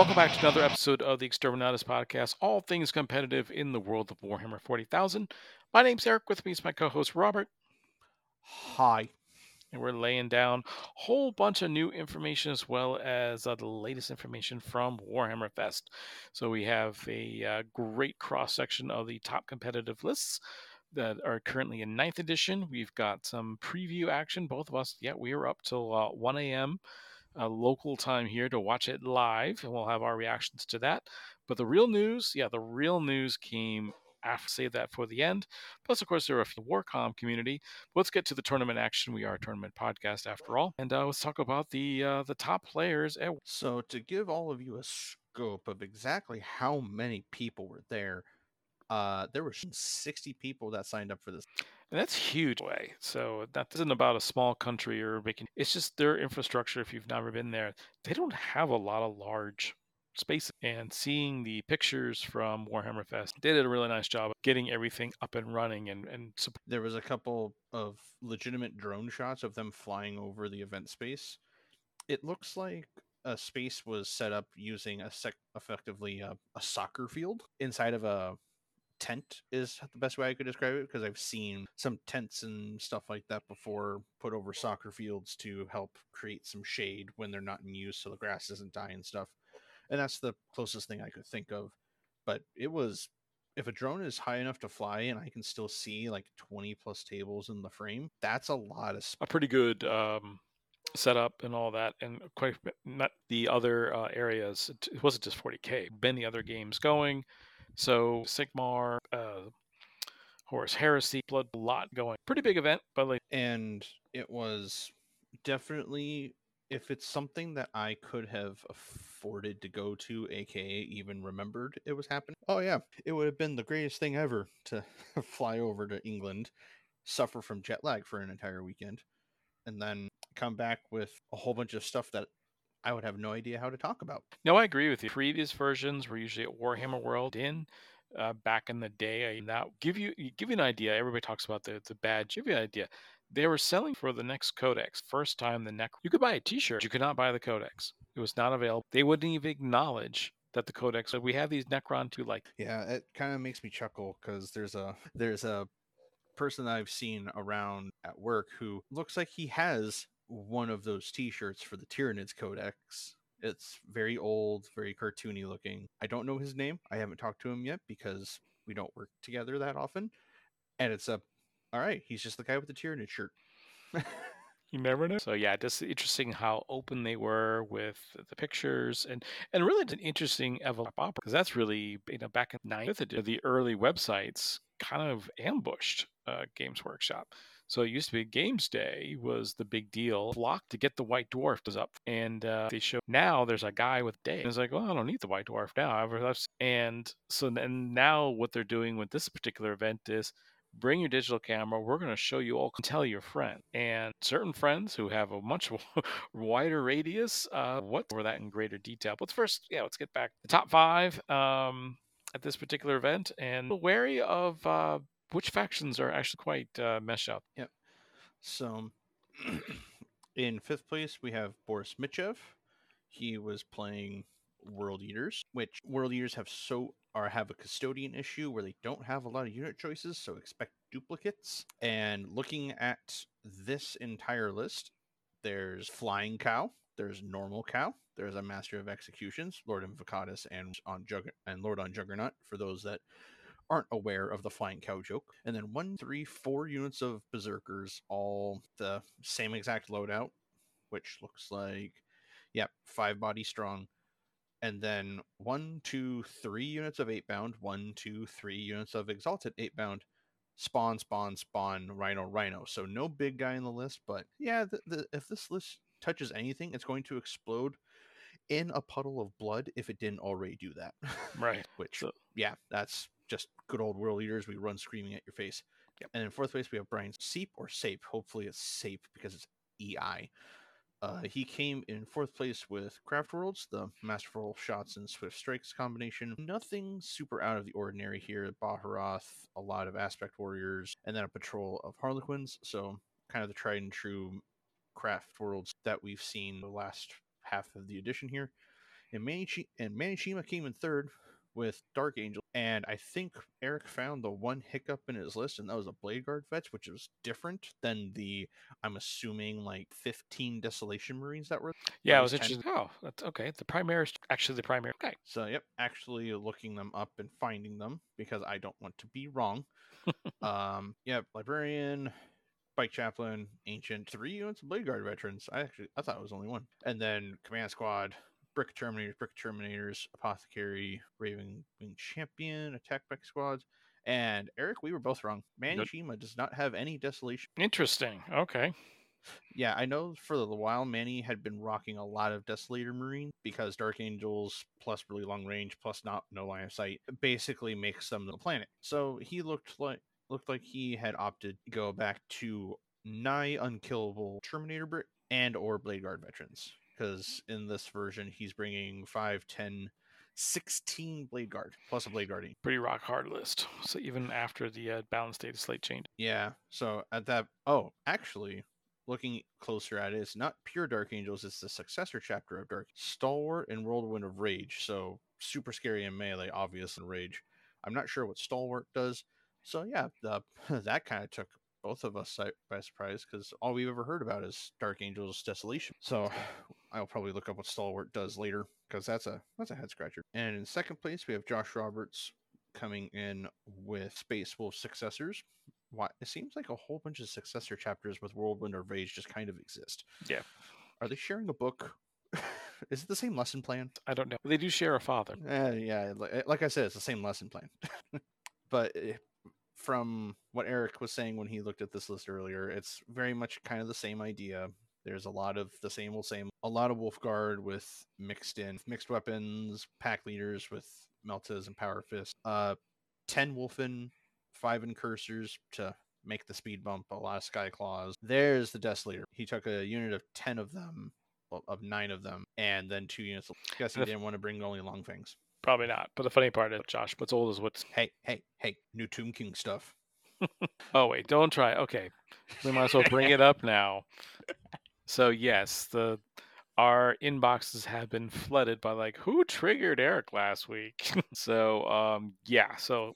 Welcome back to another episode of the Exterminatus Podcast, all things competitive in the world of Warhammer 40,000. My name's Eric, with me is my co host Robert. Hi. And we're laying down a whole bunch of new information as well as uh, the latest information from Warhammer Fest. So we have a uh, great cross section of the top competitive lists that are currently in ninth edition. We've got some preview action. Both of us, yeah, we are up till uh, 1 a.m. Uh, local time here to watch it live, and we'll have our reactions to that. But the real news, yeah, the real news came after save that for the end. Plus, of course, there are few Warcom community. Let's get to the tournament action. We are a tournament podcast after all, and uh, let's talk about the uh, the top players. At- So, to give all of you a scope of exactly how many people were there, uh, there were 60 people that signed up for this. And that's huge way. So that isn't about a small country or making it's just their infrastructure. If you've never been there, they don't have a lot of large spaces. And seeing the pictures from Warhammer Fest, they did a really nice job of getting everything up and running and, and. There was a couple of legitimate drone shots of them flying over the event space. It looks like a space was set up using a sec- effectively a, a soccer field inside of a tent is the best way I could describe it because I've seen some tents and stuff like that before put over soccer fields to help create some shade when they're not in use so the grass doesn't die and stuff. And that's the closest thing I could think of. But it was if a drone is high enough to fly and I can still see like 20 plus tables in the frame, that's a lot of a pretty good um, setup and all that, and quite not the other uh, areas. It wasn't just 40k. Many other games going. So Sigmar, uh, Horus Heresy, Blood, lot going. Pretty big event, but like, and it was definitely if it's something that I could have afforded to go to, aka even remembered it was happening. Oh yeah, it would have been the greatest thing ever to fly over to England, suffer from jet lag for an entire weekend, and then come back with a whole bunch of stuff that I would have no idea how to talk about. No, I agree with you. Previous versions were usually at Warhammer World in uh, back in the day. I now give you give you an idea. Everybody talks about the the badge. Give you an idea. They were selling for the next codex. First time the neck. You could buy a T-shirt. You could not buy the codex. It was not available. They wouldn't even acknowledge that the codex. So we have these Necron to like. Yeah, it kind of makes me chuckle because there's a there's a person that I've seen around at work who looks like he has one of those T-shirts for the Tyranids Codex. It's very old, very cartoony looking. I don't know his name. I haven't talked to him yet because we don't work together that often. And it's a, all right, he's just the guy with the Tyranid shirt. you never know. So yeah, just interesting how open they were with the pictures and and really an interesting evolution because that's really you know back in ninth the early websites kind of ambushed uh, Games Workshop. So it used to be Games Day was the big deal. Block to get the White Dwarf was up, and uh, they show now there's a guy with Day. And it's like, well, I don't need the White Dwarf now. And so then now what they're doing with this particular event is bring your digital camera. We're going to show you all. Tell your friend and certain friends who have a much wider radius. Uh, what for that in greater detail? But first, yeah, let's get back the top five um, at this particular event, and wary of. Uh, which factions are actually quite uh, meshed up. Yep. So, in fifth place, we have Boris Mitchev. He was playing World Eaters, which World Eaters have so or have a custodian issue where they don't have a lot of unit choices, so expect duplicates. And looking at this entire list, there's Flying Cow, there's Normal Cow, there's a Master of Executions, Lord Invocatus, and on Jug- and Lord on Juggernaut for those that aren't aware of the flying cow joke. And then one, three, four units of berserkers, all the same exact loadout, which looks like, yeah, five body strong. And then one, two, three units of eight bound, one, two, three units of exalted eight bound, spawn, spawn, spawn, rhino, rhino. So no big guy in the list, but yeah, the, the, if this list touches anything, it's going to explode in a puddle of blood if it didn't already do that. Right. Which, so, yeah, that's just good old World Eaters We run screaming at your face. Yep. And in fourth place, we have Brian Seep or Sape. Hopefully, it's Sape because it's EI. Uh, he came in fourth place with Craft Worlds, the masterful shots and swift strikes combination. Nothing super out of the ordinary here. Baharroth, a lot of aspect warriors, and then a patrol of Harlequins. So, kind of the tried and true Craft Worlds that we've seen the last half of the edition here. And Manichi- and Manishima came in third with Dark Angel. And I think Eric found the one hiccup in his list, and that was a Blade Guard fetch, which was different than the, I'm assuming, like 15 Desolation Marines that were. Yeah, I was was 10. interested. Oh, that's okay. The primary is actually the primary. Okay. So, yep, actually looking them up and finding them because I don't want to be wrong. um, yep, Librarian, Bike Chaplain, Ancient, three units of Blade Guard veterans. I actually, I thought it was only one. And then Command Squad, Brick Terminators, Brick Terminators, Apothecary, Raven Wing Champion, Attack Bike Squads. And Eric, we were both wrong. Manishima does not have any Desolation. Interesting. Okay. Yeah, I know for a while Manny had been rocking a lot of Desolator Marine because Dark Angels plus really long range plus not no line of sight basically makes them the planet. So he looked like looked like he had opted to go back to nigh unkillable Terminator Brick and or Blade Guard veterans because in this version he's bringing 5, 10, 16 Blade Guard plus a Blade Guardian. Pretty rock hard list. So even after the uh, balance data slate change. Yeah. So at that, oh, actually, looking closer at it, it's not pure Dark Angels. It's the successor chapter of Dark Stalwart and Whirlwind of Rage. So super scary in melee, obvious in Rage. I'm not sure what Stalwart does. So yeah, the, that kind of took both of us by surprise because all we've ever heard about is Dark Angels Desolation. So I'll probably look up what Stalwart does later because that's a that's a head scratcher. And in second place, we have Josh Roberts coming in with Space Wolf successors. Why it seems like a whole bunch of successor chapters with Whirlwind of Rage just kind of exist. Yeah. Are they sharing a book? Is it the same lesson plan? I don't know. They do share a father. Uh, yeah, like, like I said, it's the same lesson plan. but eh, from what Eric was saying when he looked at this list earlier, it's very much kind of the same idea. There's a lot of the same old same, a lot of Wolfguard with mixed in mixed weapons, pack leaders with Meltas and Power Fist, uh, ten Wulfen, five Incursors to make the speed bump, a lot of Sky Claws. There's the Desolator. He took a unit of ten of them, well, of nine of them, and then two units. I guess he didn't want to bring only long things. Probably not. But the funny part is, Josh, what's old is what's. Hey, hey, hey, new Tomb King stuff. Oh wait, don't try. Okay, we might as well bring it up now. So yes, the our inboxes have been flooded by like who triggered Eric last week. so um yeah, so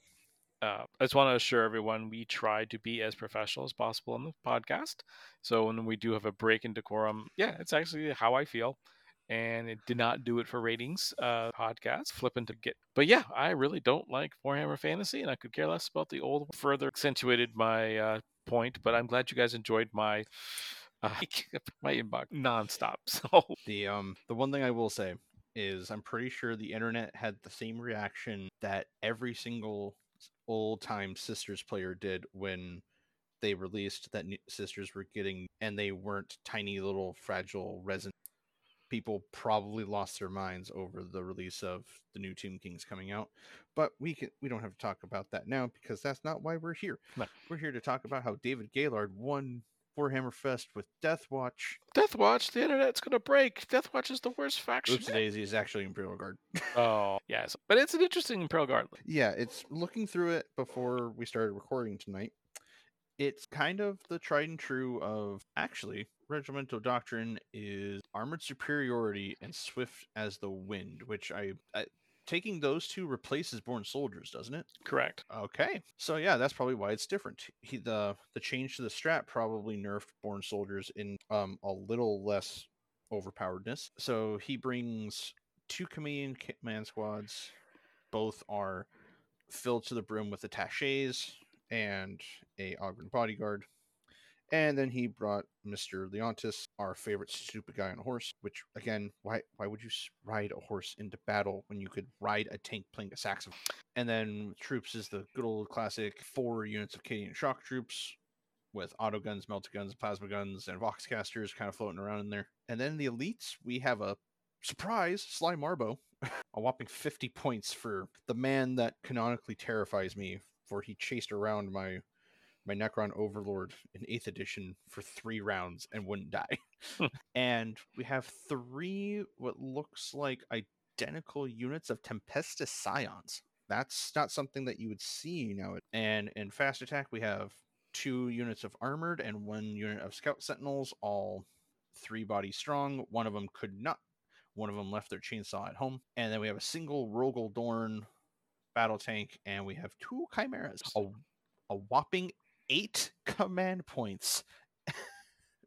uh, I just want to assure everyone we try to be as professional as possible on the podcast. So when we do have a break in decorum, yeah, it's actually how I feel. And it did not do it for ratings uh podcast, flipping to get but yeah, I really don't like Warhammer Fantasy and I could care less about the old further accentuated my uh point, but I'm glad you guys enjoyed my uh, my inbox nonstop. So The um the one thing I will say is I'm pretty sure the internet had the same reaction that every single old time sisters player did when they released that new sisters were getting and they weren't tiny little fragile resin people probably lost their minds over the release of the new Tomb Kings coming out. But we can we don't have to talk about that now because that's not why we're here. No. We're here to talk about how David Gaylord won Warhammer Fest with Death Watch. Death Watch, the internet's gonna break. Death Watch is the worst faction. Oops Daisy is actually Imperial Guard. Oh yes, but it's an interesting Imperial Guard. yeah, it's looking through it before we started recording tonight. It's kind of the tried and true of actually regimental doctrine is armored superiority and swift as the wind, which I, I taking those two replaces born soldiers, doesn't it? Correct. Okay, so yeah, that's probably why it's different. He, the the change to the strat probably nerfed born soldiers in um a little less overpoweredness. So he brings two command command squads. Both are filled to the brim with attaches and a Ogryn bodyguard. And then he brought Mr. Leontus, our favorite stupid guy on a horse. Which again, why why would you ride a horse into battle when you could ride a tank playing a saxophone? And then troops is the good old classic four units of Cadian shock troops with auto guns, melta guns, plasma guns, and voxcasters kind of floating around in there. And then the elites, we have a surprise Sly Marbo, a whopping 50 points for the man that canonically terrifies me, for he chased around my my Necron Overlord in 8th edition for three rounds and wouldn't die. Hmm. and we have three what looks like identical units of Tempestus Scions. That's not something that you would see now. And in fast attack, we have two units of armored and one unit of scout sentinels, all three body strong. One of them could not. One of them left their chainsaw at home. And then we have a single Rogal Dorn battle tank, and we have two chimeras. A, a whopping eight command points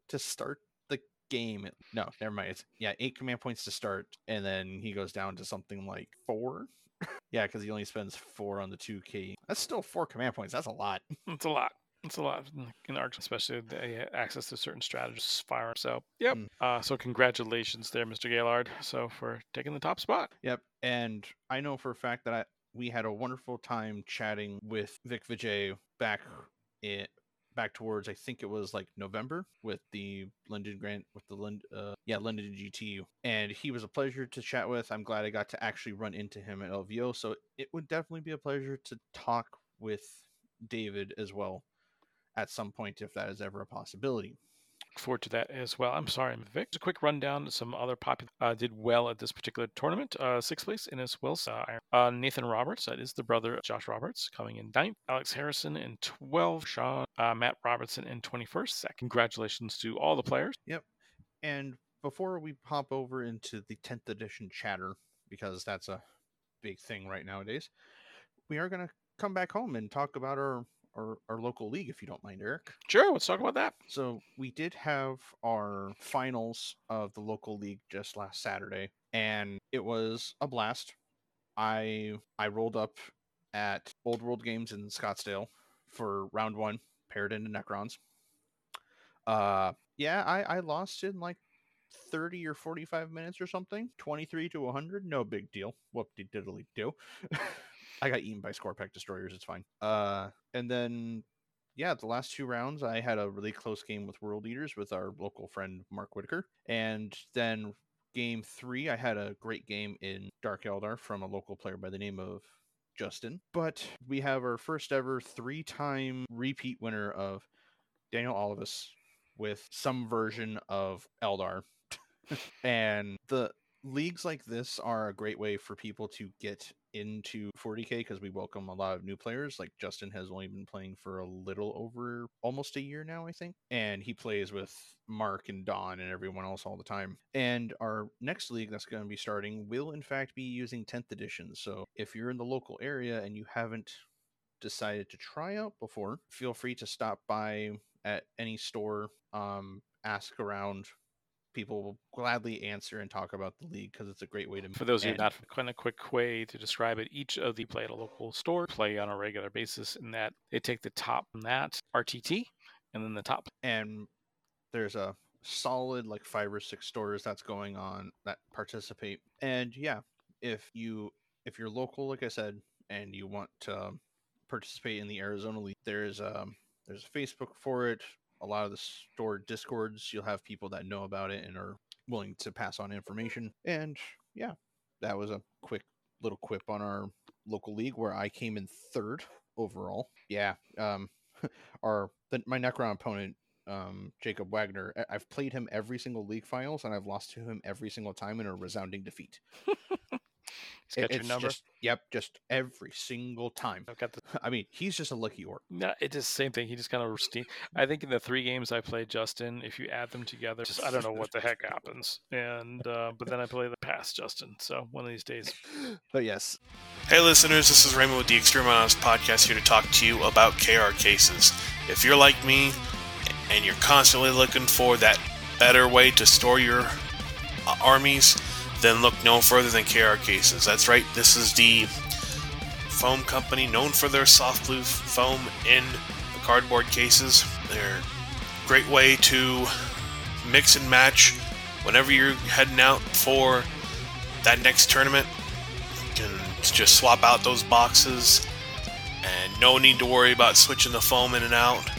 to start the game. No, never mind. It's, yeah, eight command points to start, and then he goes down to something like four. yeah, because he only spends four on the two K. That's still four command points. That's a lot. It's a lot. It's a lot in ARC, especially the access to certain strategies, fire. So, yep. Mm. Uh, so, congratulations there, Mr. Gaylord. So, for taking the top spot. Yep. And I know for a fact that I, we had a wonderful time chatting with Vic Vijay back in back towards I think it was like November with the London Grant with the London uh, yeah London GTU and he was a pleasure to chat with. I'm glad I got to actually run into him at LVO, so it would definitely be a pleasure to talk with David as well at some point if that is ever a possibility forward to that as well. I'm sorry, I'm Vic. Just a quick rundown. Some other popular uh, did well at this particular tournament. Uh, sixth place in as well. Uh, Nathan Roberts, that is the brother of Josh Roberts, coming in ninth. Alex Harrison in 12. Sean uh, Matt Robertson in 21st. Congratulations to all the players. Yep. And before we pop over into the 10th edition chatter, because that's a big thing right nowadays, we are going to come back home and talk about our our, our local league, if you don't mind, Eric. Sure, let's talk about that. So we did have our finals of the local league just last Saturday, and it was a blast. I I rolled up at Old World Games in Scottsdale for round one, paired into Necrons. Uh, yeah, I I lost in like 30 or 45 minutes or something 23 to 100 no big deal whoop de diddly do I got eaten by Skorpekh destroyers. It's fine. Uh, and then yeah, the last two rounds, I had a really close game with World Eaters with our local friend Mark Whitaker, and then game three, I had a great game in Dark Eldar from a local player by the name of Justin. But we have our first ever three-time repeat winner of Daniel Olivas with some version of Eldar. and the leagues like this are a great way for people to get into 40k because we welcome a lot of new players like justin has only been playing for a little over almost a year now i think and he plays with mark and don and everyone else all the time and our next league that's going to be starting will in fact be using 10th edition so if you're in the local area and you haven't decided to try out before feel free to stop by at any store um, ask around people will gladly answer and talk about the league because it's a great way to. For those of you not, kind of quick way to describe it, each of the play at a local store, play on a regular basis, in that they take the top from that RTT, and then the top. And there's a solid like five or six stores that's going on that participate. And yeah, if you if you're local, like I said, and you want to participate in the Arizona League, there's um there's a Facebook for it a lot of the store discords you'll have people that know about it and are willing to pass on information and yeah that was a quick little quip on our local league where i came in third overall yeah um our the, my necron opponent um, Jacob Wagner. I've played him every single league finals, and I've lost to him every single time in a resounding defeat. He's got your number. Just, yep, just every single time. I've got the. I mean, he's just a lucky orc. No, it's the same thing. He just kind of steam. I think in the three games I played Justin, if you add them together, just I don't know what the heck happens. And uh, but then I play the past Justin. So one of these days. But yes. Hey listeners, this is Raymond with the Extreme Honest Podcast here to talk to you about KR cases. If you're like me and you're constantly looking for that better way to store your uh, armies then look no further than KR Cases. That's right, this is the foam company known for their soft blue foam in the cardboard cases. They're a great way to mix and match whenever you're heading out for that next tournament. You can just swap out those boxes and no need to worry about switching the foam in and out.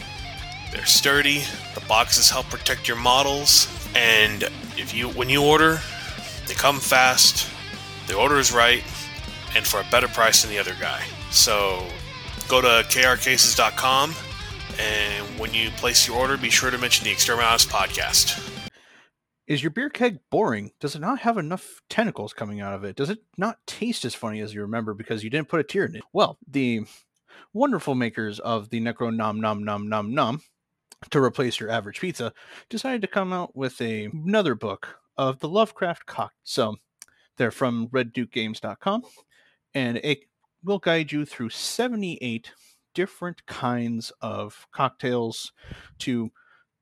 They're sturdy, the boxes help protect your models, and if you when you order, they come fast, the order is right, and for a better price than the other guy. So go to krcases.com, and when you place your order, be sure to mention the Exterminatus podcast. Is your beer keg boring? Does it not have enough tentacles coming out of it? Does it not taste as funny as you remember because you didn't put a tear in it? Well, the wonderful makers of the Necro Nom Nom Nom Nom Nom to replace your average pizza decided to come out with a, another book of the Lovecraft Cocktail. So they're from reddukegames.com and it will guide you through 78 different kinds of cocktails to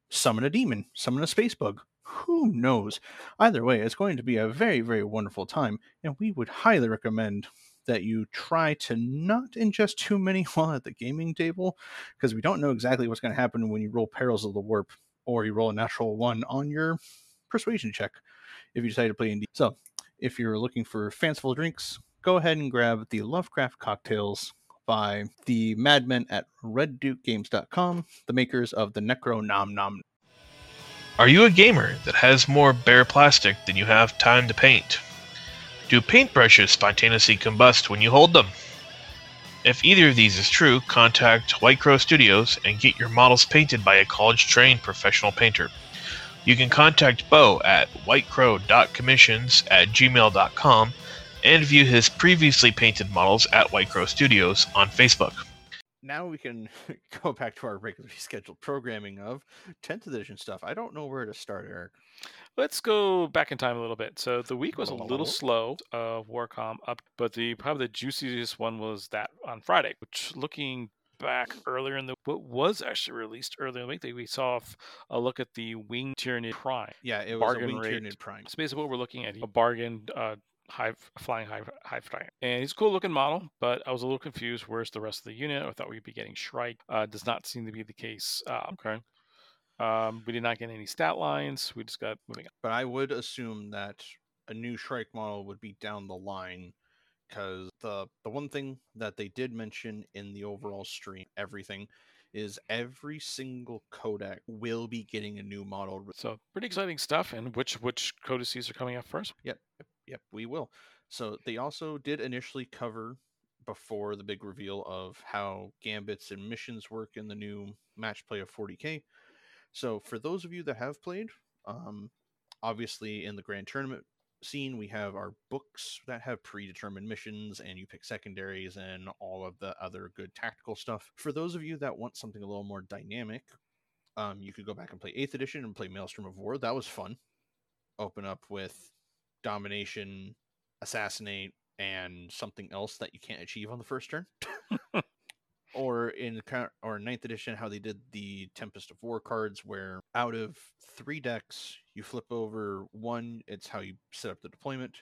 summon a demon, summon a space bug. Who knows? Either way, it's going to be a very, very wonderful time, and we would highly recommend that you try to not ingest too many while at the gaming table, because we don't know exactly what's going to happen when you roll Perils of the Warp or you roll a natural one on your persuasion check if you decide to play indie. So, if you're looking for fanciful drinks, go ahead and grab the Lovecraft cocktails by the madmen at reddukegames.com, the makers of the Necro Nom Nom. Are you a gamer that has more bare plastic than you have time to paint? Do paintbrushes spontaneously combust when you hold them? If either of these is true, contact White Crow Studios and get your models painted by a college trained professional painter. You can contact Bo at whitecrow.commissions at gmail.com and view his previously painted models at White Crow Studios on Facebook. Now we can go back to our regularly scheduled programming of 10th edition stuff. I don't know where to start, Eric. Let's go back in time a little bit. So the week was a little slow of Warcom up, but the probably the juiciest one was that on Friday, which looking back earlier in the what was actually released earlier in the week, That we saw a look at the Wing Tyranid Prime. Yeah, it was bargain a Wing Tyranid Prime. So basically, what we're looking at a bargain uh, high flying high high flying. And he's a cool looking model, but I was a little confused. Where's the rest of the unit? I thought we'd be getting Shrike. Uh, does not seem to be the case. Uh, okay. Um, we did not get any stat lines. We just got moving on. But I would assume that a new Shrike model would be down the line because the the one thing that they did mention in the overall stream, everything, is every single codec will be getting a new model. So pretty exciting stuff. And which which codices are coming up first? Yep, yep, yep, we will. So they also did initially cover before the big reveal of how gambits and missions work in the new match play of 40k. So for those of you that have played, um, obviously in the grand tournament scene, we have our books that have predetermined missions, and you pick secondaries and all of the other good tactical stuff. For those of you that want something a little more dynamic, um, you could go back and play 8th edition and play Maelstrom of War. That was fun. Open up with domination, assassinate, and something else that you can't achieve on the first turn. or in or ninth edition how they did the tempest of war cards where out of three decks you flip over one it's how you set up the deployment.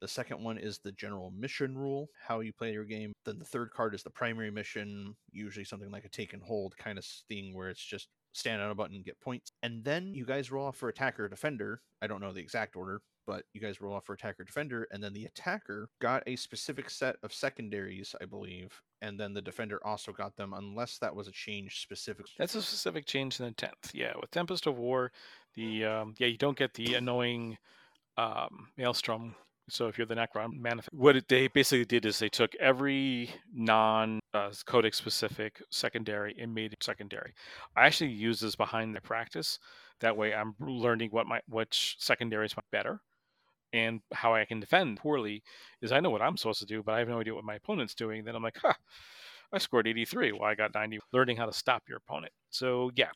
The second one is the general mission rule how you play your game. Then the third card is the primary mission usually something like a take and hold kind of thing where it's just stand on a button get points and then you guys roll off for attacker defender i don't know the exact order but you guys roll off for attacker defender, and then the attacker got a specific set of secondaries, I believe, and then the defender also got them, unless that was a change specific. That's a specific change in the tenth. Yeah, with Tempest of War, the um, yeah you don't get the annoying um, Maelstrom. So if you're the Necron manifest, what they basically did is they took every non uh, codex specific secondary and secondary. I actually use this behind the practice. That way, I'm learning what my which secondaries might better and how I can defend poorly is I know what I'm supposed to do, but I have no idea what my opponent's doing. Then I'm like, huh, I scored 83. Well, I got 90. Learning how to stop your opponent. So yeah,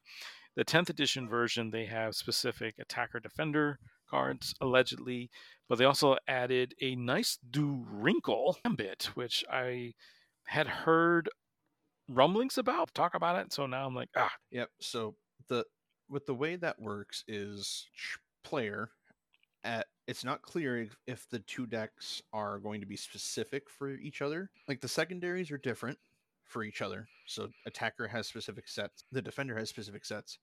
the 10th edition version they have specific attacker defender cards allegedly, but they also added a nice do wrinkle gambit, which I had heard rumblings about. Talk about it. So now I'm like, ah. Yep. So the with the way that works is player at it's not clear if, if the two decks are going to be specific for each other. Like the secondaries are different for each other. So attacker has specific sets, the defender has specific sets.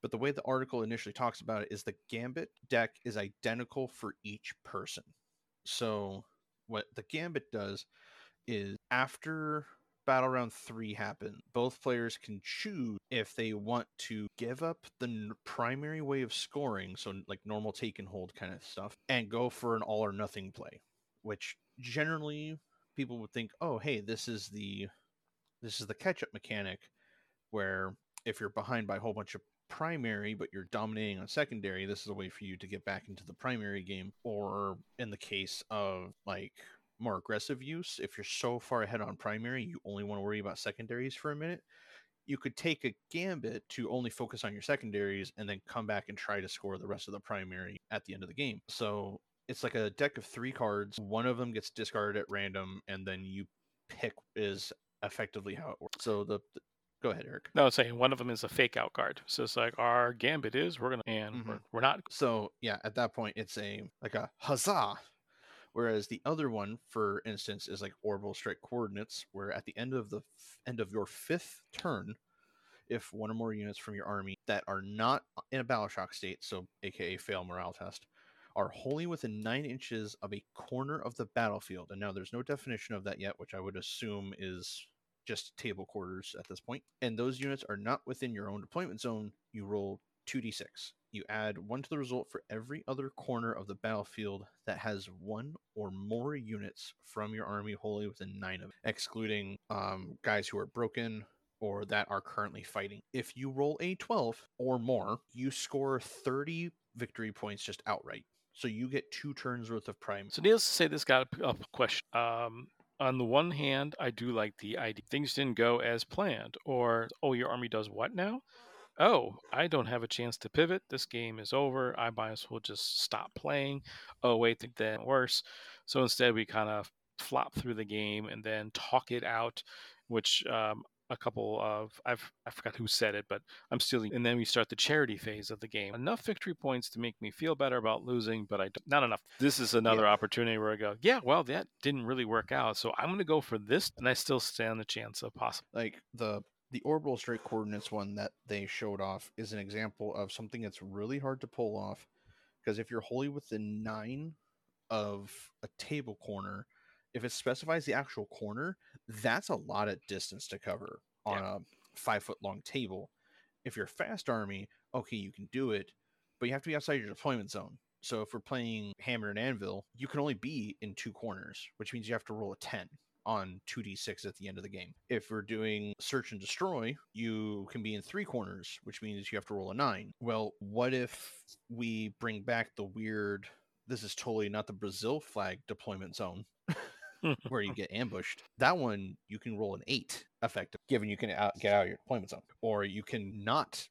But the way the article initially talks about it is the gambit deck is identical for each person. So what the gambit does is after battle round three happen, both players can choose if they want to give up the n- primary way of scoring, so like normal take and hold kind of stuff, and go for an all or nothing play, which generally people would think, oh, hey, this is the this is the catch up mechanic where if you're behind by a whole bunch of primary but you're dominating on secondary this is a way for you to get back into the primary game or in the case of like more aggressive use. If you're so far ahead on primary, you only want to worry about secondaries for a minute. you could take a gambit to only focus on your secondaries and then come back and try to score the rest of the primary at the end of the game. So it's like a deck of three cards. One of them gets discarded at random, and then you pick is effectively how it works. So the, the go ahead, Eric. No, I was saying one of them is a fake out card. So it's like our gambit is we're gonna and Mhm. we're, we're not. So yeah, at that point it's a like a huzzah. Whereas the other one, for instance, is like orbital strike coordinates, where at the end of the f- end of your fifth turn, if one or more units from your army that are not in a battle shock state, so aka fail morale test, are wholly within nine inches of a corner of the battlefield. And now there's no definition of that yet, which I would assume is just table quarters at this point. And those units are not within your own deployment zone. You roll 2d6. You add one to the result for every other corner of the battlefield that has one or more units from your army wholly within nine of it, excluding um, guys who are broken or that are currently fighting. If you roll a 12 or more, you score 30 victory points just outright. So you get two turns worth of prime. So needless to say, this got a, question. Um, on the one hand, I do like the idea things didn't go as planned, or oh, your army does what now? Oh, I don't have a chance to pivot. This game is over. I might as well just stop playing. Oh, wait, think that worse. So instead, we kind of flop through the game and then talk it out, which um, a couple of I've I forgot who said it, but I'm stealing. And then we start the charity phase of the game. Enough victory points to make me feel better about losing, but I don't- not enough. This is another opportunity where I go, yeah, well, that didn't really work out, so I'm going to go for this, and I still stand the chance of possible. like the the orbital straight coordinates one that they showed off is an example of something that's really hard to pull off because if you're wholly within nine of a table corner if it specifies the actual corner that's a lot of distance to cover on a five foot long table. If you're fast army okay you can do it but you have to be outside your deployment zone. So if we're playing hammer and anvil you can only be in two corners which means you have to roll a 10 on 2d6 at the end of the game. If we're doing search and destroy, you can be in three corners, which means you have to roll a 9. Well, what if we bring back the weird this is totally not the Brazil flag deployment zone where you get ambushed. That one you can roll an 8 effective given you can out, get out of your deployment zone or you can not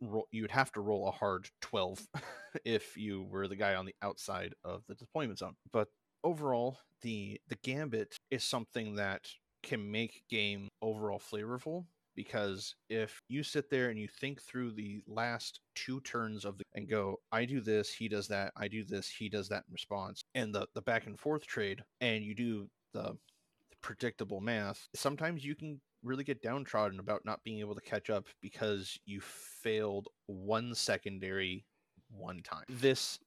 roll you'd have to roll a hard 12 if you were the guy on the outside of the deployment zone. But overall the the gambit is something that can make game overall flavorful because if you sit there and you think through the last two turns of the and go i do this he does that i do this he does that in response and the the back and forth trade and you do the predictable math sometimes you can really get downtrodden about not being able to catch up because you failed one secondary one time. This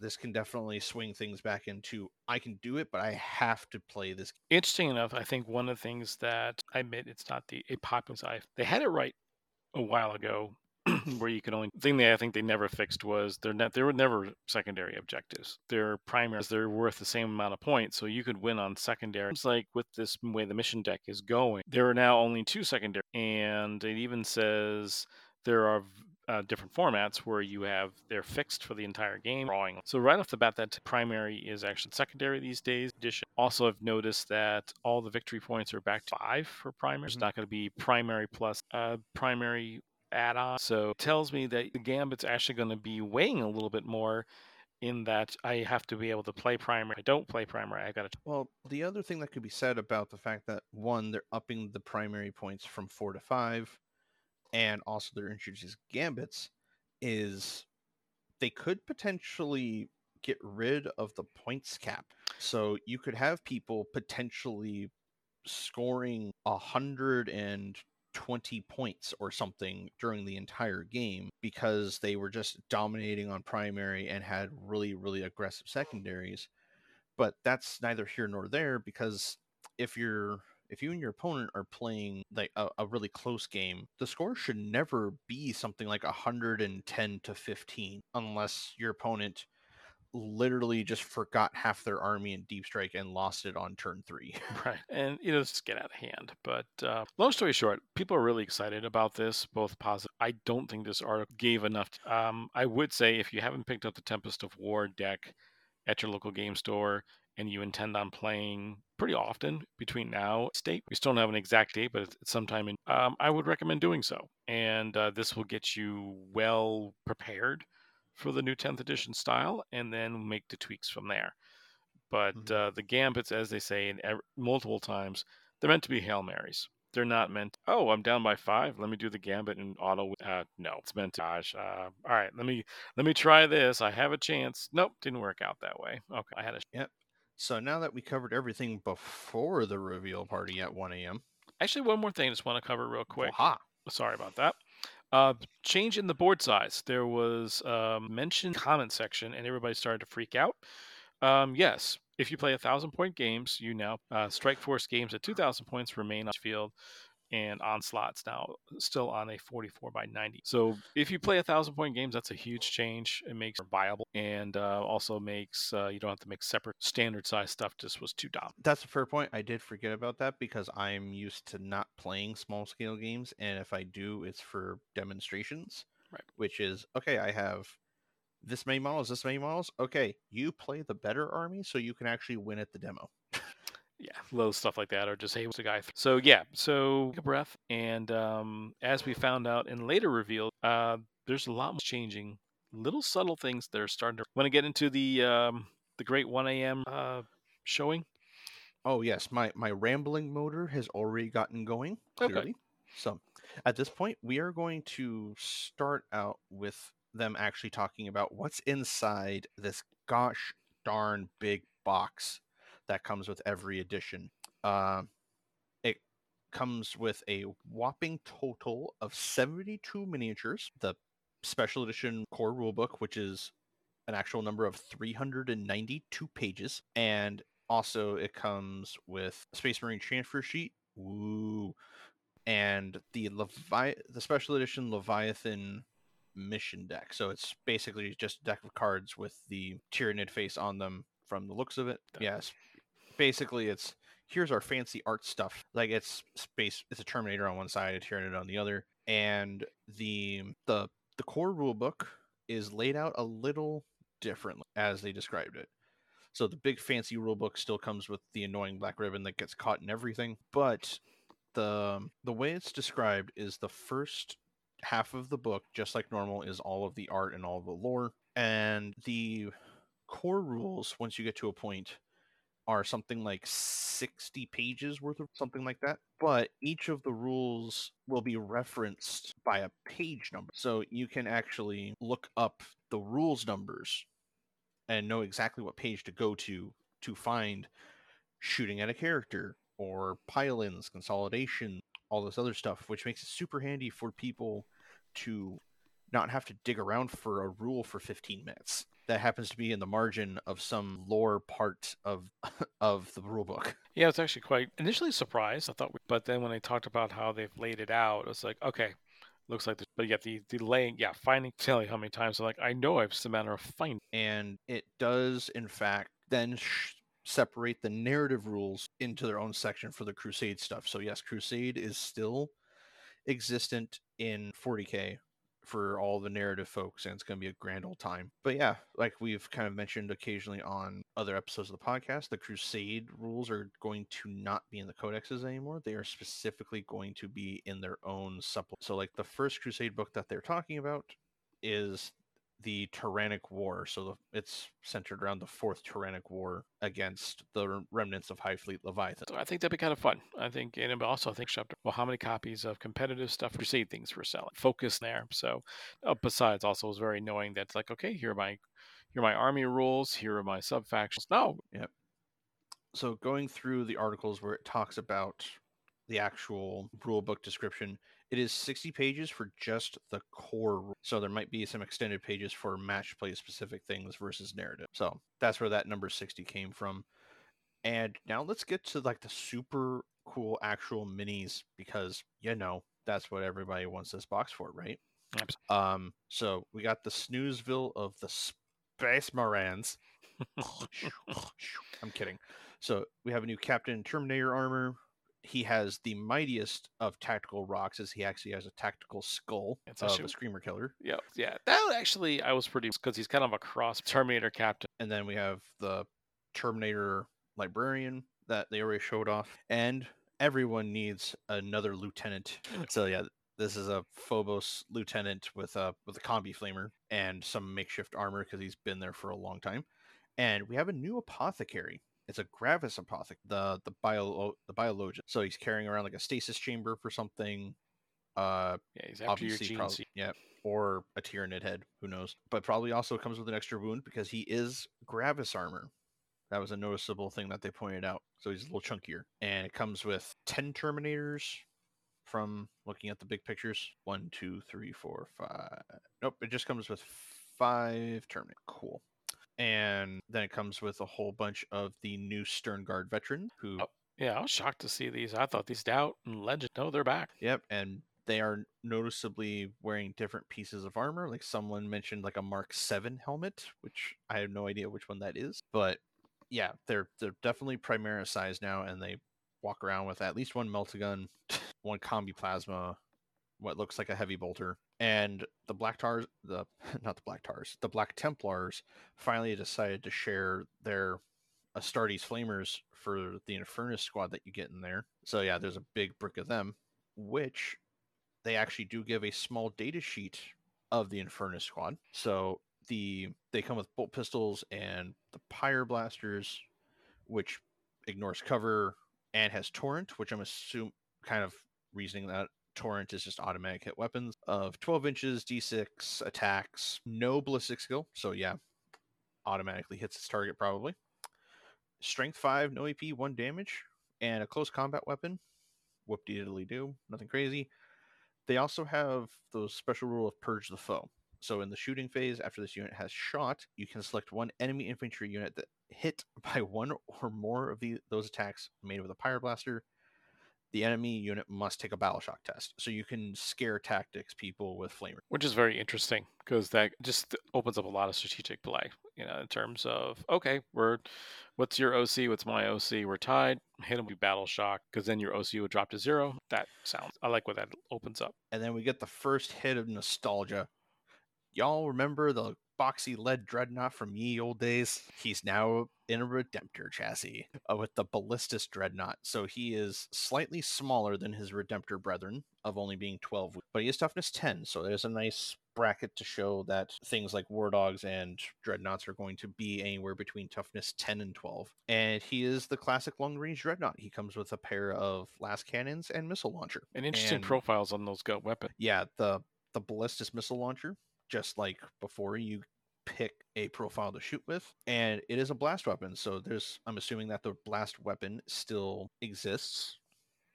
this can definitely swing things back into I can do it, but I have to play this. Interesting enough, I think one of the things that I admit it's not the a popular side. They had it right a while ago, where you can only thing they I think they never fixed was they're not there were never secondary objectives. Their primaries they're worth the same amount of points, so you could win on secondary. It's like with this way the mission deck is going, there are now only two secondary, and it even says there are uh, different formats where you have they're fixed for the entire game drawing. So right off the bat that primary is actually secondary these days. Addition also i've noticed that all the victory points are back to five for primary. It's Mhm. not going to be primary plus uh, primary add-on. So it tells me that the gambit's actually going to be weighing a little bit more in that i have to be able to play primary. I don't play primary i gotta Well, the other thing that could be said about the fact that one, they're upping the primary points from four to five, and also they're introducing gambits, is they could potentially get rid of the points cap. So you could have people potentially scoring a hundred and twenty points or something during the entire game because they were just dominating on primary and had really, really aggressive secondaries. But that's neither here nor there because if you're if you and your opponent are playing like a, a really close game, the score should never be something like 110 to 15 unless your opponent literally just forgot half their army in deep strike and lost it on turn three. Right. And you know, just get out of hand. But uh, long story short, people are really excited about this, both positive. I don't think this article gave enough. Um, I would say if you haven't picked up the Tempest of War deck at your local game store and you intend on playing pretty often between now state. We still don't have an exact date but it's sometime in um, i would recommend doing so. And uh, this will get you well prepared for the new 10th edition style and then make the tweaks from there. But Mhm. uh, the gambits as they say in ev- multiple times they're meant to be hail marys. They're not meant oh i'm down by five let me do the gambit and auto uh, no it's meant to gosh uh, all right let me let me try this i have a chance. Nope didn't work out that way. Okay i had a So now that we covered everything before the reveal party at 1 a.m. actually one more thing i just want to cover real quick Waha. sorry about that uh, change in the board size there was um, mentioned comment section and everybody started to freak out um, yes if you play a thousand point games you now uh, strike force games at 2000 points remain on field and onslaught's now still on a 44 by 90 so if you play a thousand point games that's a huge change it makes it viable and uh, also makes uh, you don't have to make separate standard size stuff just was too dumb That's a fair point. I did forget about that because I'm used to not playing small scale games, and if I do, it's for demonstrations. Right. Which is okay. I have this many models, this many models. Okay, you play the better army, so you can actually win at the demo. Yeah, little stuff like that, or just hey, what's a guy? th- So yeah, so take a breath, and um, as we found out in later reveal, uh, there's a lot more changing, little subtle things that are starting to. Want to get into the um, the great 1 a.m. Uh, showing? Oh yes, my my rambling motor has already gotten going. Okay. Clearly. So at this point, we are going to start out with them actually talking about what's inside this gosh darn big box that comes with every edition. Uh, it comes with a whopping total of 72 miniatures, the special edition core rulebook, which is an actual number of 392 pages, and also it comes with Space Marine transfer sheet. Woo. And the Levi- the special edition Leviathan mission deck. So it's basically just a deck of cards with the Tyranid face on them from the looks of it. Yes. Basically it's here's our fancy art stuff. Like it's space it's a Terminator on one side, a Tyranid on the other. And the the the core rule book is laid out a little differently as they described it. So the big fancy rule book still comes with the annoying black ribbon that gets caught in everything, but the the way it's described is the first half of the book, just like normal, is all of the art and all of the lore, and the core rules. Once you get to a point, are something like 60 pages worth of something like that. But each of the rules will be referenced by a page number. So you can actually look up the rules numbers and know exactly what page to go to to find shooting at a character or pile-ins, consolidation, all this other stuff, which makes it super handy for people to not have to dig around for a rule for 15 minutes. That happens to be in the margin of some lore part of of the rule book. Yeah, I was actually quite initially surprised. I thought, we, but then when they talked about how they've laid it out, it was like, okay, looks like. This, but yeah, the the laying, yeah, finding. Tell you how many times I'm like, I know it's a matter of finding. and it does in fact then sh- separate the narrative rules into their own section for the crusade stuff so yes crusade is still existent in 40k for all the narrative folks and it's going to be a grand old time. But yeah like we've kind of mentioned occasionally on other episodes of the podcast the crusade rules are going to not be in the codexes anymore. They are specifically going to be in their own supplement. So like the first crusade book that they're talking about is the Tyrannic War. So the, it's centered around the fourth Tyrannic War against the remnants of Hive Fleet Leviathan. So I think that'd be kind of fun. I think, and also I think. Well, how many copies of competitive stuff, crusade things we're selling? Focus there. So, uh, besides, also was very knowing that it's like, okay, here are my, here are my army rules. Here are my sub factions. No, So going through the articles where it talks about the actual rule book description, it is 60 pages for just the core. So there might be some extended pages for match play specific things versus narrative. So that's where that number 60 came from. And now let's get to like the super cool actual minis because you know that's what everybody wants this box for, right? Abs- Um, so we got the Snoozeville of the Space Marines. I'm kidding. So we have a new Captain Terminator armor. He has the mightiest of tactical rocks, as he actually has a tactical skull It's of actually- a Screamer Killer. yeah, yeah. That actually, I was pretty because he's kind of a cross Terminator captain. And then we have the Terminator librarian that they already showed off, and everyone needs another lieutenant. So yeah, this is a Phobos lieutenant with a with a combi flamer and some makeshift armor because he's been there for a long time. And we have a new apothecary. It's a Gravis apothecary, the the bio the biologian. So he's carrying around like a stasis chamber for something. Uh, Yeah, he's after your obviously, gene prob- yeah, or a Tyranid head, who knows? But probably also comes with an extra wound because he is Gravis armor. That was a noticeable thing that they pointed out. So he's a little chunkier, and it comes with ten Terminators. From looking at the big pictures, one, two, three, four, five. Nope, it just comes with five Terminator. Cool. And then it comes with a whole bunch of the new Sternguard veteran who Oh. Yeah, I was shocked to see these. I thought these Doubt and Legend. No, they're back. Yep, and they are noticeably wearing different pieces of armor. Like someone mentioned, like a Mark Seven helmet, which I have no idea which one that is. But yeah, they're they're definitely Primaris size now, and they walk around with at least one meltagun, one combi plasma, what looks like a heavy bolter, and the Black Tars, the not the Black Tars, the Black Templars finally decided to share their Astartes flamers for the Infernus squad that you get in there. So yeah, there's a big brick of them, which they actually do give a small data sheet of the Infernus squad. So the they come with bolt pistols and the pyre blasters, which ignores cover and has torrent, which I'm assuming kind of reasoning that torrent is just automatic hit weapons of 12 inches, d6 attacks, no ballistic skill. So yeah, automatically hits its target probably. Strength five, no AP, one damage, and a close combat weapon. Whoop de diddly do, nothing crazy. They also have those special rule of purge the foe. So in the shooting phase, after this unit has shot, you can select one enemy infantry unit that hit by one or more of the, those attacks made with a pyre blaster. The enemy unit must take a battle shock test. So you can scare tactics people with flamer. which is very interesting because that just opens up a lot of strategic play you know in terms of okay we're what's your oc what's my oc we're tied hit them with battle shock because then your oc would drop to zero that sounds i like what that opens up and then we get the first hit of nostalgia. Y'all remember the boxy lead dreadnought from ye old days? He's now in a Redemptor chassis uh, with the Ballistus dreadnought. So he is slightly smaller than his Redemptor brethren of only being 12, but he is toughness 10. So there's a nice bracket to show that things like War Dogs and Dreadnoughts are going to be anywhere between toughness 10 and 12. And he is the classic long range Dreadnought. He comes with a pair of lascannons and missile launcher. and interesting And- profiles on those gut weapons yeah the the ballistus missile launcher just like before you pick a profile to shoot with and it is a blast weapon so there's i'm assuming that the blast weapon still exists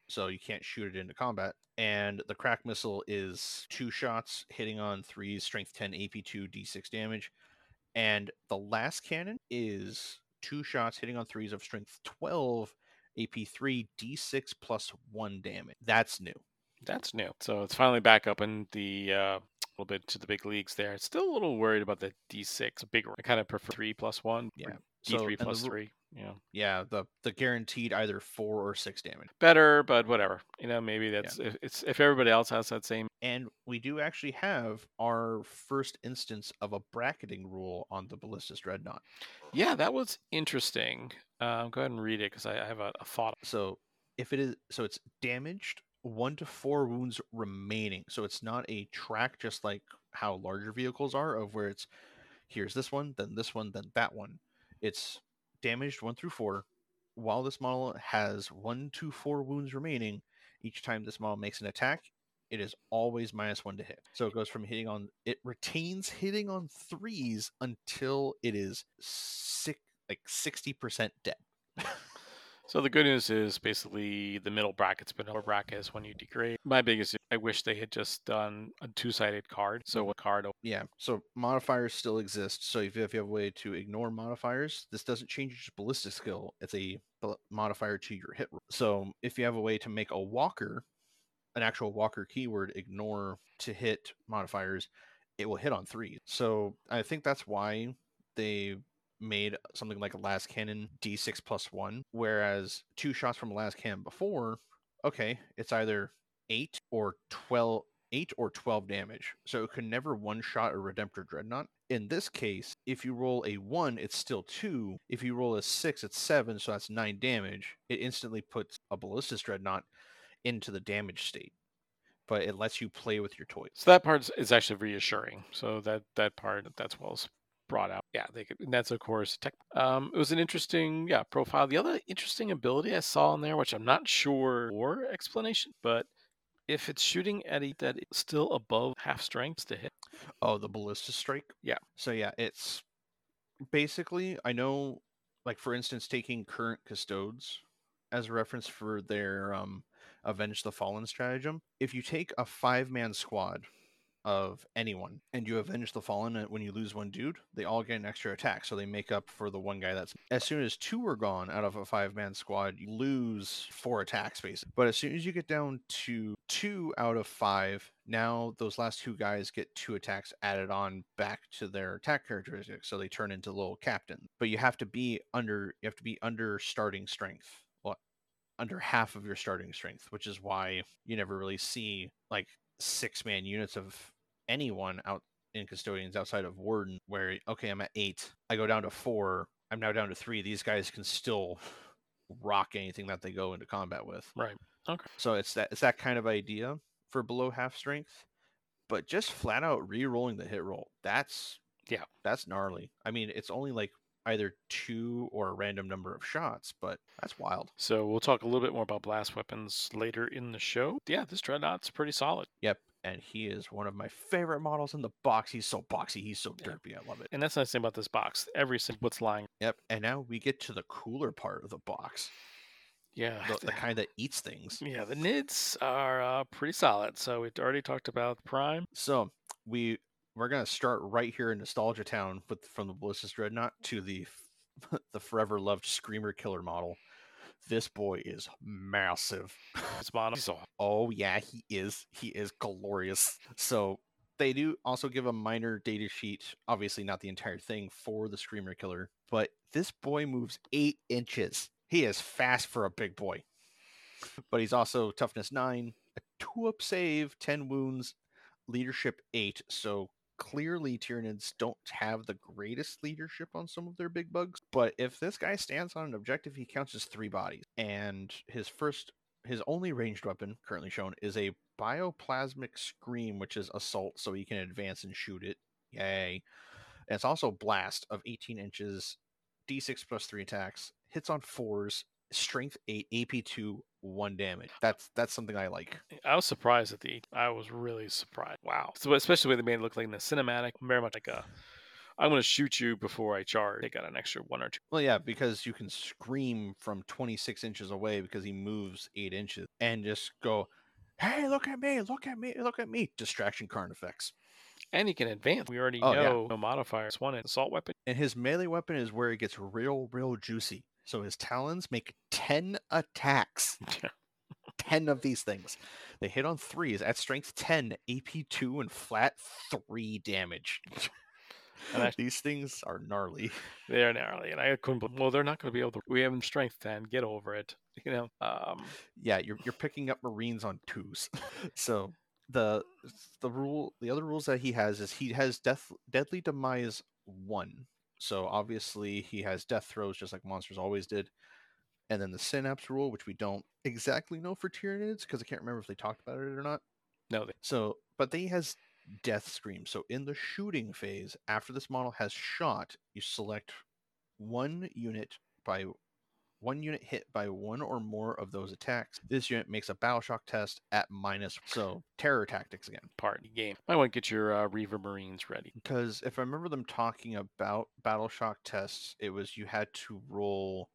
so you can't shoot it into combat and the krak missile is two shots hitting on threes strength 10 ap2 d6 damage and the lascannon is two shots hitting on threes of strength 12 ap3 d6 plus one damage. That's new. That's new. So it's finally back up in the uh a little bit to the big leagues there still a little worried about the d6 big i kind of prefer three plus one Yeah. So, d3 and the plus ru- three yeah Yeah, the the guaranteed either four or six damage. better but whatever you know maybe that's if it's if everybody else has that same And we do actually have our first instance of a bracketing rule on the Ballistus Dreadnought. Yeah, that was interesting. Um, go ahead and read it because I, I have a, a thought. So if it is so it's damaged one to four wounds remaining. So it's not a track just like how larger vehicles are of where it's here's this one, then this one, then that one. It's damaged one through four. While this model has one to four wounds remaining, each time this model makes an attack, it is always minus one to hit. So it goes from hitting on it retains hitting on threes until it is six like sixty percent dead. So the good news is basically the middle bracket's been upper bracket is when you degrade. My biggest, I wish they had just done a two-sided card. So mm-hmm. a card, Yeah, so modifiers still exist. So if you, if you have a way to ignore modifiers, this doesn't change your ballistic skill. It's a modifier to your hit roll. So if you have a way to make a walker, an actual walker keyword, ignore to hit modifiers, it will hit on three. So I think that's why they made something like a lascannon d6 plus one, whereas two shots from lascannon before, okay, it's either eight or 12 8 or 12 damage. So it can never one shot a Redemptor Dreadnought. In this case, if you roll a 1, it's still 2. If you roll a 6, it's 7, so that's 9 damage. It instantly puts a Ballistus Dreadnought into the damage state. But it lets you play with your toys. So that part is actually reassuring. So that that part that's well brought out. Yeah, they could, and that's of course tech. Um, it was an interesting yeah profile. The other interesting ability I saw in there, which I'm not sure or explanation, but if it's shooting at a that is still above half strength to hit. Oh, the ballista strike. Yeah. So yeah, it's basically I know, like for instance, taking current custodes as a reference for their um, avenge the fallen stratagem. If you take a five man squad of anyone and you avenge the fallen when you lose one dude they all get an extra attack so they make up for the one guy that's as soon as two are gone out of a five man squad you lose four attacks basically. But as soon as you get down to two out of five now those last two guys get two attacks added on back to their attack characteristics so they turn into little captain but you have to be under you have to be under starting strength well under half of your starting strength which is why you never really see like six man units of anyone out in custodians outside of warden where okay i'm at eight i go down to four i'm now down to three these guys can still rock anything that they go into combat with Right. Okay. so it's that it's that kind of idea for below half strength but just flat out re-rolling the hit roll that's Yeah. that's gnarly i mean it's only like either two or a random number of shots but that's wild So we'll talk a little bit more about blast weapons later in the show. Yeah, this dreadnought's pretty solid. yep and he is one of my favorite models in the box he's so boxy he's so Yeah. derpy i love it And that's the nice thing about this box. Every single what's lying. Yep. And now we get to the cooler part of the box, Yeah. the, the kind that eats things. Yeah, the NIDs are uh, pretty solid. So we've already talked about Prime. So we we're gonna start right here in Nostalgia Town with from the Ballistus Dreadnought to the the forever loved Screamer Killer model. This boy is massive. Oh yeah, he is. He is glorious. So they do also give a minor data sheet, obviously not the entire thing for the Screamer Killer, but this boy moves eight inches. He is fast for a big boy. But he's also toughness nine, a two up save, 10 wounds, leadership eight. So clearly Tyranids don't have the greatest leadership on some of their big bugs. But if this guy stands on an objective, he counts as three bodies. And his first his only ranged weapon currently shown is a bioplasmic scream, which is assault, so he can advance and shoot it. Yay. And it's also blast of 18 inches, d6 plus three attacks, hits on fours, strength eight, AP two, one damage. That's that's something I like. I was surprised at the. I was really surprised. Wow. So especially when they made it look like in the cinematic, very much like a. I'm going to shoot you before I charge. They got an extra one or two. Well, yeah, because you can scream from 26 inches away because he moves eight inches and just go, hey, look at me, look at me, look at me. Distraction card effects. And he can advance. We already Oh, yeah. know no modifiers. One assault weapon. And his melee weapon is where it gets real, real juicy. So his talons make 10 attacks. 10 of these things. They hit on threes at strength 10, AP 2, and flat 3 damage. And I- these things are gnarly. They're gnarly, and I couldn't. Well, they're not going to be able to. We have them strength ten. Get over it. You know. Um. Yeah, you're, you're picking up Marines on twos. so the the rule the other rules that he has is he has death deadly demise one. So obviously he has death throes just like monsters always did. And then the synapse rule, which we don't exactly know for Tyranids, because I can't remember if they talked about it or not. No. They, So, but they has death scream. So in the shooting phase, after this model has shot, you select one unit by one unit hit by one or more of those attacks. This unit makes a battle shock test at minus. So terror tactics again. part of the game. I want to get your uh, Reaver Marines ready. Because if I remember them talking about battle shock tests, it was you had to roll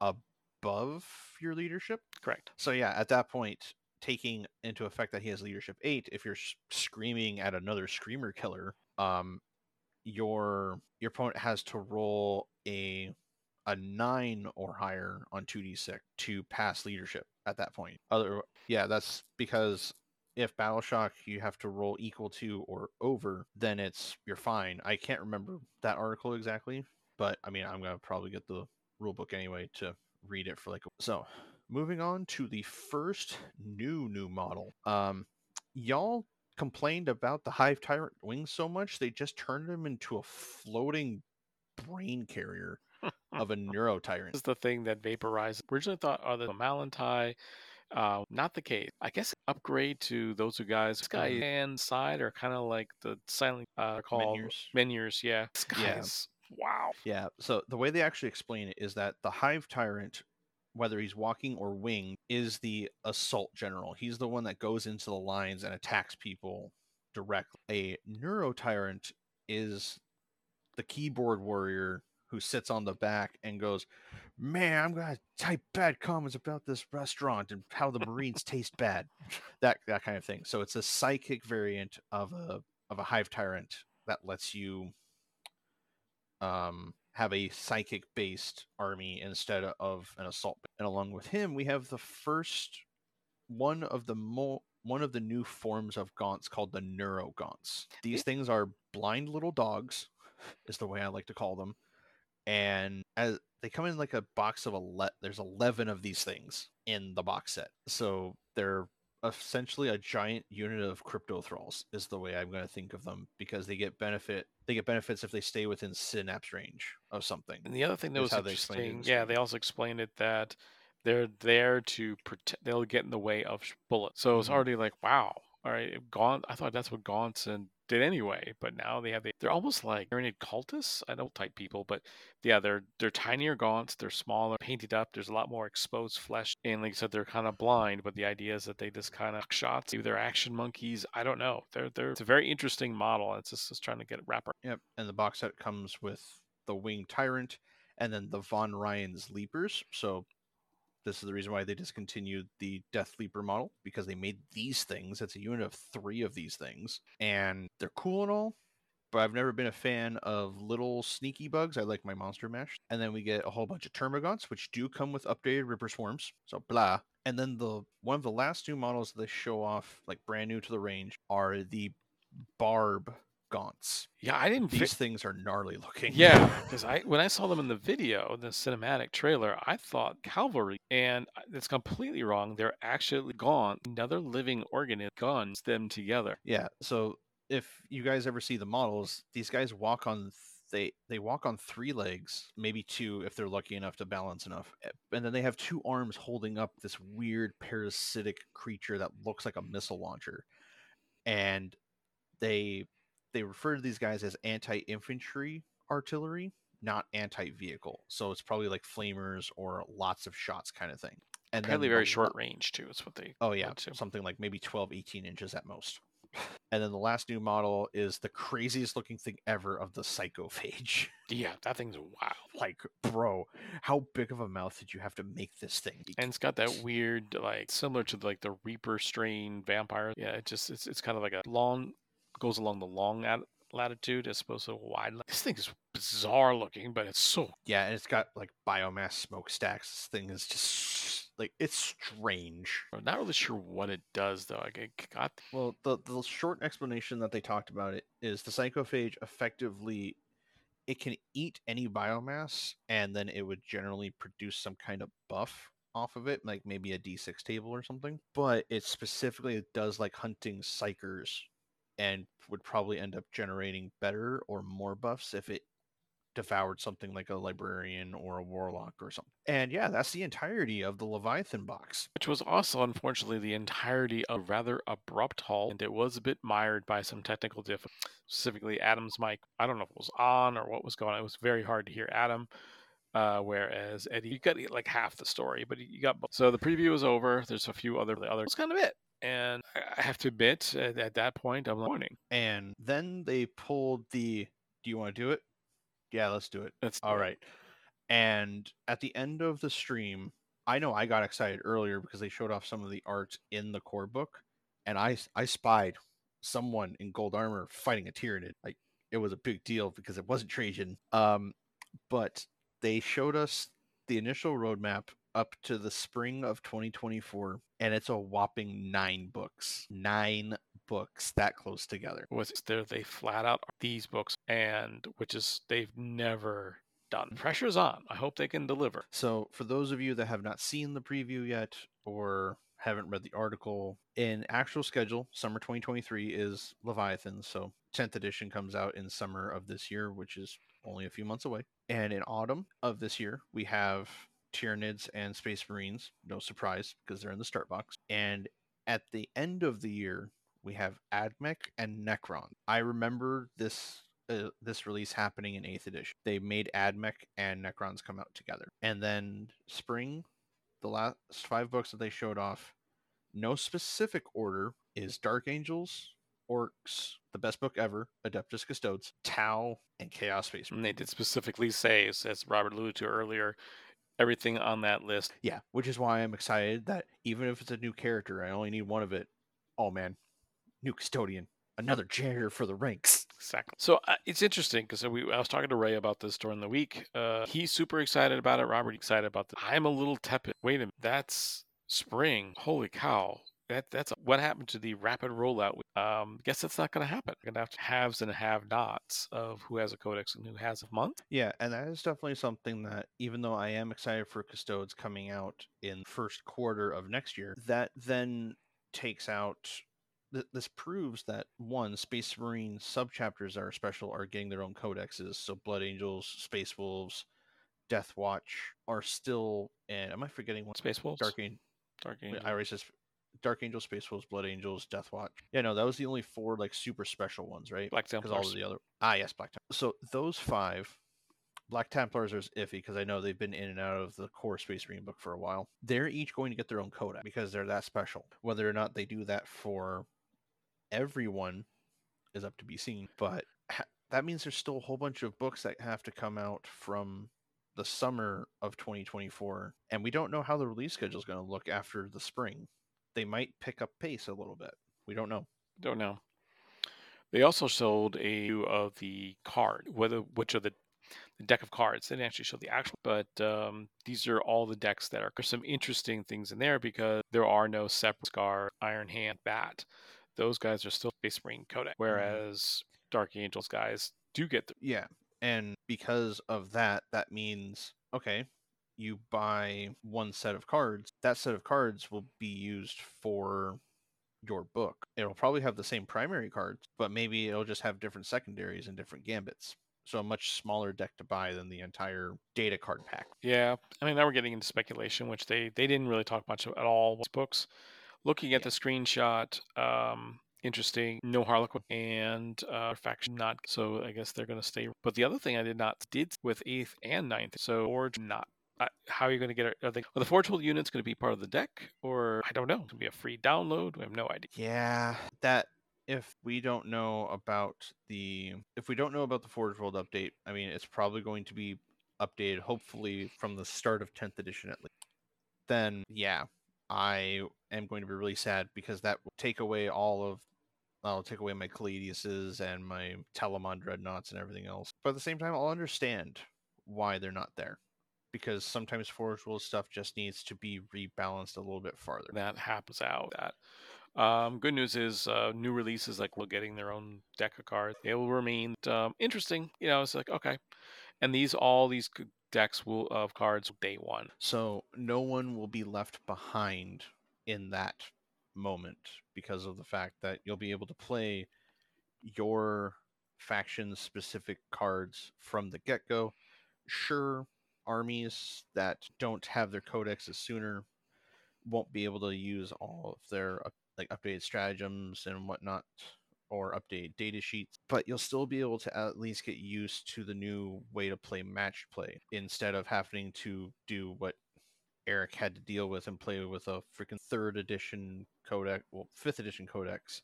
above your leadership. Correct. So yeah, at that point, taking into effect that he has leadership eight, if you're screaming at another screamer killer, um, your your opponent has to roll a a nine or higher on two d six to pass leadership at that point. Other yeah, that's because if battle shock you have to roll equal to or over, then it's you're fine. I can't remember that article exactly, but I mean I'm gonna probably get the rule book anyway to read it for like so moving on to the first new new model um y'all complained about the Hive Tyrant wings so much, they just turned him into a floating brain carrier of a neuro tyrant. This is the thing that vaporized. Originally thought are the Malantai. Uh, not the case. I guess upgrade to those two guys. This guy Mhm. and side are kind of like the silent uh called Menhirs. Menhirs. Yeah. This guy's wow. Yeah. So the way they actually explain it is that the Hive Tyrant, whether he's walking or winged, is the assault general. He's the one that goes into the lines and attacks people directly. A Neuro Tyrant is the keyboard warrior who sits on the back and goes, Man, I'm gonna type bad comments about this restaurant and how the Marines taste bad. That that kind of thing. So it's a psychic variant of a of a hive tyrant that lets you um have a psychic based army instead of an assault. And along with him, we have the first one of the mo- one of the new forms of gaunts called the neuro gaunts. These things are blind little dogs, is the way I like to call them, and as they come in like a box of a ele- there's 11 of these things in the box set. So they're essentially a giant unit of crypto thralls is the way I'm going to think of them because they get benefit they get benefits if they stay within synapse range of something. And the other thing that was how they explained it in interesting, the yeah, they also explained it that they're there to protect. They'll get in the way of bullets. So it's Mhm. already like, wow, all right, Gaunt. I thought that's what Gaunts and did anyway, but now they have the, they're almost like Tyranid cultists. I don't type people, but yeah, they're they're tinier Gaunts. They're smaller, painted up. There's a lot more exposed flesh, and like I said, they're kind of blind. But the idea is that they just kind of shots. Maybe they're action monkeys. I don't know. They're they're it's a very interesting model. It's just, just trying to get it wrap around. Yep, and the box set comes with the winged tyrant and then the Von Ryan's leapers. So this is the reason why they discontinued the Death Leaper model because they made these things. It's a unit of three of these things, and they're cool and all. But I've never been a fan of little sneaky bugs. I like my monster mash. And then we get a whole bunch of termagants, which do come with updated Ripper Swarms. So blah. And then the one of the last new models they show off, like brand new to the range, are the Barb Yeah, I didn't. fi- These things are gnarly looking. Yeah, because I when I saw them in the video, the cinematic trailer, I thought cavalry, and I- that's completely wrong. They're actually gone. Another living organism guns them together. Yeah. So if you guys ever see the models, these guys walk on th- they they walk on three legs, maybe two if they're lucky enough to balance enough, eh, and then they have two arms holding up this weird parasitic creature that looks like a missile launcher, and they they refer to these guys as anti-infantry artillery, not anti-vehicle. So it's probably like flamers or lots of shots kind of thing. And then Apparently, very la- short range too. Is what they. Oh yeah, something like maybe 12, 18 inches at most. And then the last new model is the craziest looking thing ever of the psychophage. Yeah, that thing's wild, like, bro, how big of a mouth did you have to make this thing? and it's got that weird, like similar to like the Reaper strain vampire. Yeah, it just it's it's kind of like a long goes along the long at- latitude as opposed to a wide. This thing is bizarre looking, but it's so Yeah, and it's got like biomass smokestacks. This thing is just like it's strange. I'm not really sure what it does though. Like it got Well, the the short explanation that they talked about it is the psychophage effectively it can eat any biomass and then it would generally produce some kind of buff off of it, like maybe a D6 table or something. But it specifically does like hunting psykers and would probably end up generating better or more buffs if it devoured something like a librarian or a warlock or something. And yeah, that's the entirety of the Leviathan box. which was also unfortunately the entirety of rather abrupt haul, and it was a bit mired by some technical difficulties. Specifically, Adam's mic. I don't know if it was on or what was going on. It was very hard to hear Adam. Uh, whereas Eddie, you got like half the story, but you got both. So the preview was over. There's a few other the other. That's kind of it. And I have to admit, at, at that point, I'm "Morning." And then they pulled the do you want to do it? Yeah, let's do it. That's All right. And at the end of the stream, I know I got excited earlier because they showed off some of the art in the core book, and I I spied someone in gold armor fighting a Tyranid. Like it was a big deal because it wasn't Trajan. Um, but they showed us the initial roadmap up to the spring of 2024, and it's a whopping nine books. Nine books that close together. was there they flat out these books, and which is they've never done. Pressure's on. I hope they can deliver. So, for those of you that have not seen the preview yet, or haven't read the article. In actual schedule, summer 2023 is Leviathan, so 10th edition comes out in summer of this year, which is only a few months away. And in autumn of this year, we have Tyranids and Space Marines. No surprise because they're in the start box. And at the end of the year, we have Admech and Necron. I remember this uh, this release happening in 8th edition. They made Admech and Necrons come out together. And then spring, the last five books that they showed off, no specific order, is Dark Angels, Orks, the best book ever, Adeptus Custodes, Tau, and Chaos Space. And they did specifically say, as Robert alluded to earlier, everything on that list. Yeah, which is why I'm excited that even if it's a new character, I only need one of it. Oh man, new custodian, another janitor for the ranks. Exactly. So uh, it's interesting because I was talking to Ray about this during the week. Uh, he's super excited about it. Robert excited about it. I'm a little tepid. Wait a minute, that's spring. Holy cow! That that's what happened to the rapid rollout. Um, guess that's not going to happen. Going to have to haves and have-nots of who has a codex and who has a month. Yeah, and that is definitely something that, even though I am excited for Custodes coming out in first quarter of next year, that then takes out th- this proves that one space marine subchapters are special are getting their own codexes so blood angels space wolves death watch are still and am i forgetting one space wolves dark angel dark angel i always just dark angel space wolves blood angels death watch yeah no that was the only four like super special ones right black templars because all of the other ah yes black templars so those five Black Templars are iffy because I know they've been in and out of the core Space Marine book for a while. They're each going to get their own codex because they're that special. Whether or not they do that for everyone is up to be seen. But ha- that means there's still a whole bunch of books that have to come out from the summer of 2024, and we don't know how the release schedule is going to look after the spring. They might pick up pace a little bit. We don't know. Don't know. They also showed a view of the card, whether which of the the deck of cards. They didn't actually show the actual, but um, these are all the decks that are. There's some interesting things in there because there are no separate Scar, Iron Hand, Bat those guys are still Space Marine Codex, mm-hmm. whereas. Dark Angels guys do get the yeah. And because of that, that means okay, you buy one set of cards. That set of cards will be used for your book. It'll probably have the same primary cards, but maybe it'll just have different secondaries and different gambits. So a much smaller deck to buy than the entire data card pack. Yeah, I mean now we're getting into speculation, which they they didn't really talk much at all with books looking at the screenshot, um, interesting. No Harlequin and uh, faction not. So I guess they're going to stay. But the other thing I did not did with eighth and ninth. So Forge not. How are you going to get it? Are, they, are the Forge World units going to be part of the deck, or I don't know? It's going to be a free download. We have no idea. Yeah, that if we don't know about the if we don't know about the Forge World update, I mean, it's probably going to be updated hopefully from the start of 10th edition at least. Then yeah, I am going to be really sad because that will take away all of I'll take away my Caladiuses and my Telemon dreadnoughts and everything else. But at the same time, I'll understand why they're not there. Because sometimes Forge World stuff just needs to be rebalanced a little bit farther. That happens out. That um, good news is uh, new releases like we're getting their own deck of cards. They will remain um, interesting. You know, it's like okay, and these all these decks will of cards day one. So no one will be left behind in that moment because of the fact that you'll be able to play your faction specific cards from the get go. Sure, armies that don't have their codexes sooner won't be able to use all of their uh, like updated stratagems and whatnot or update data sheets, but you'll still be able to at least get used to the new way to play match play instead of having to do what Eric had to deal with and play with a freaking third edition codex, well, fifth edition codex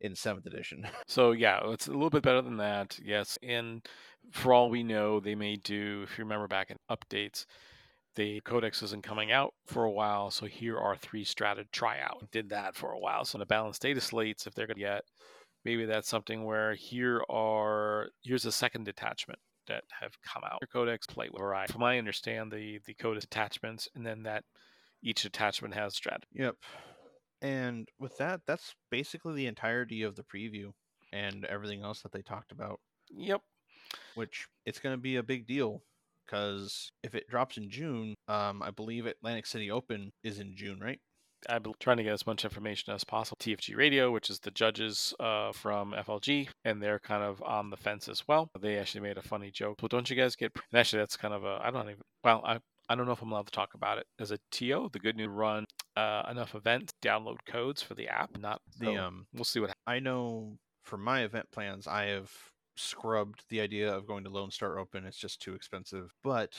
in seventh edition. so yeah, it's a little bit better than that. Yes, and for all we know, they may do. If you remember back in updates, the codex isn't coming out for a while, so here are three strata tryout. Did that for a while, so in the balanced data slates, if they're going to get maybe that's something where here are here's a second detachment that have come out. Your codex play with variety. From I understand, the the codex attachments, and then that each attachment has strategy. Yep. And with that, that's basically the entirety of the preview and everything else that they talked about. Yep. Which it's going to be a big deal because if it drops in June, um, I believe Atlantic City Open is in June, right? I've been trying to get as much information as possible. TFG Radio, which is the judges uh, from FLG, and they're kind of on the fence as well. They actually made a funny joke. Well, don't you guys get? And actually, that's kind of a I don't even. Well, I I don't know if I'm allowed to talk about it as a TO. The good news run uh, enough events, download codes for the app. Not The so um, we'll see what. I know for my event plans, I have scrubbed the idea of going to Lone Star Open. It's just too expensive. But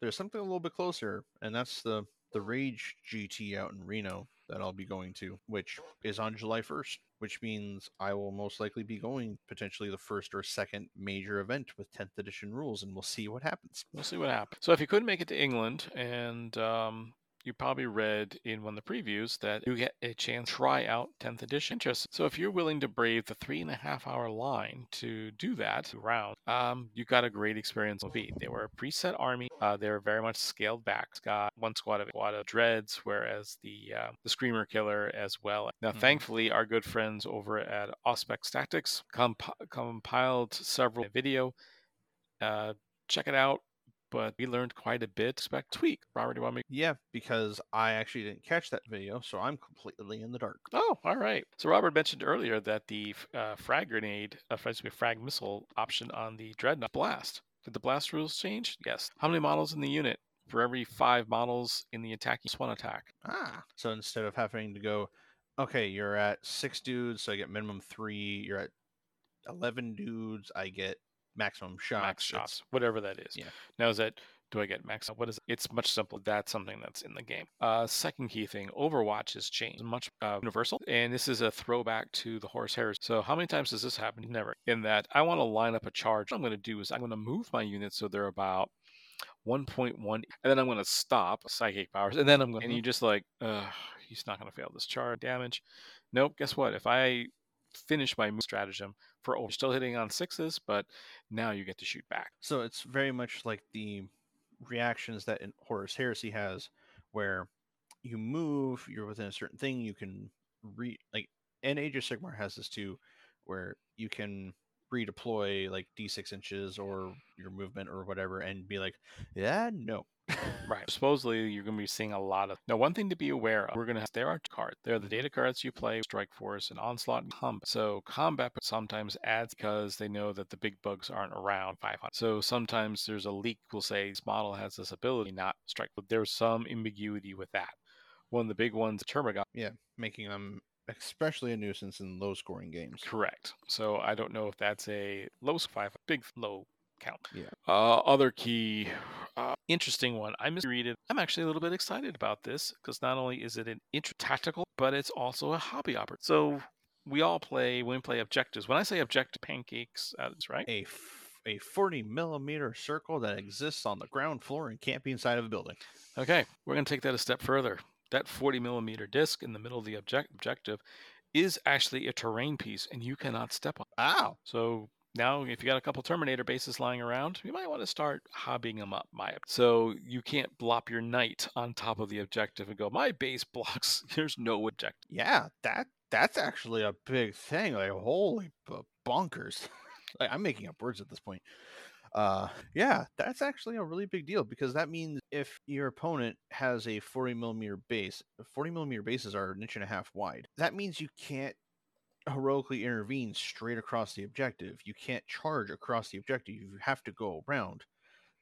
there's something a little bit closer, and that's the the Rage GT out in Reno that I'll be going to, which is on July 1st, which means I will most likely be going potentially the first or second major event with 10th edition rules, and we'll see what happens. We'll see what happens. So if you couldn't make it to England, and um, you probably read in one of the previews that you get a chance to try out 10th edition. Interesting. So if you're willing to brave the three and a half hour line to do that round, um, you got a great experience with. They were a preset army. Uh, they were very much scaled back. It's got one squad of squad of dreads, whereas the uh, the screamer killer as well. Now, Mhm. thankfully, our good friends over at Auspex Tactics comp- compiled several video. Uh, check it out. But we learned quite a bit. Expect tweak. Robert, do you want me? Yeah, because I actually didn't catch that video, so I'm completely in the dark. Oh, all right. So Robert mentioned earlier that the uh, frag grenade, uh, excuse me, frag missile option on the dreadnought blast. Did the blast rules change? Yes. How many models in the unit? For every five models in the attacking one attack. Ah. So instead of having to go, okay, you're at six dudes, so I get minimum three. You're at 11 dudes, I get maximum shots. max shots, whatever that is. yeah. Now is that do I get max? What is it? It's much simpler. That's something that's in the game. Uh, second key thing: Overwatch has changed much uh, universal, and this is a throwback to the Horus Heresy. So how many times does this happen? Never. In that I want to line up a charge. What I'm going to do is I'm going to move my units so they're about 1.1, and then I'm going to stop psychic powers, and then I'm going. And you just like, uh, he's not going to fail this charge damage. Nope. Guess what? If I finish my stratagem for oh, still hitting on sixes, but now you get to shoot back. So it's very much like the reactions that Horus Heresy has, where you move, you're within a certain thing, you can re like, and Age of Sigmar has this too, where you can redeploy like d6 inches or your movement or whatever, and be like, yeah, no, Right. Supposedly, you're going to be seeing a lot of. Now, one thing to be aware of: we're going to have there are cards. There are the data cards you play: Strike Force and Onslaught and Combat. So combat sometimes adds because they know that the big bugs aren't around 500. So sometimes there's a leak. we'll say this model has this ability, not strike. But there's some ambiguity with that. One of the big ones, Termagant. yeah, making them especially a nuisance in low scoring games. Correct. So I don't know if that's a low five, big low count. Yeah. Uh, other key, uh, interesting one. I misread it. I'm actually a little bit excited about this because not only is it an int- tactical, but it's also a hobby opportunity. So we all play when we play objectives. When I say objective pancakes, uh, that's right. A f- a 40 millimeter circle that exists on the ground floor and can't be inside of a building. Okay, we're going to take that a step further. That 40 millimeter disc in the middle of the object- objective is actually a terrain piece, and you cannot step on. Ow! So now, if you got a couple Terminator bases lying around, you might want to start hobbying them up. My so you can't blop your knight on top of the objective and go, my base blocks. There's no objective. Yeah, that that's actually a big thing. Like holy b- bonkers! like, I'm making up words at this point. Uh, yeah, that's actually a really big deal because that means if your opponent has a 40 millimeter base, 40 millimeter bases are an inch and a half wide. That means you can't heroically intervene straight across the objective. You can't charge across the objective. You have to go around.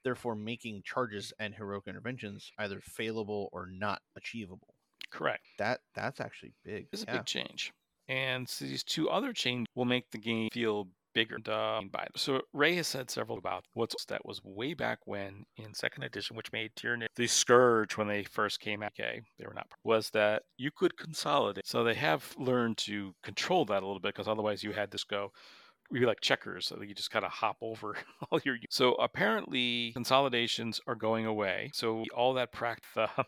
Therefore, making charges and heroic interventions either failable or not achievable. Correct. That that's actually big. It's a big change. And so these two other changes will make the game feel bigger. Uh, by so Ray has said several about what's that was way back when in second edition, which made Tyranid the scourge when they first came out. Okay, they were not was that you could consolidate. So they have learned to control that a little bit because otherwise you had this go. You'd like checkers, so you just kind of hop over all your. So apparently consolidations are going away. So all that practice uh,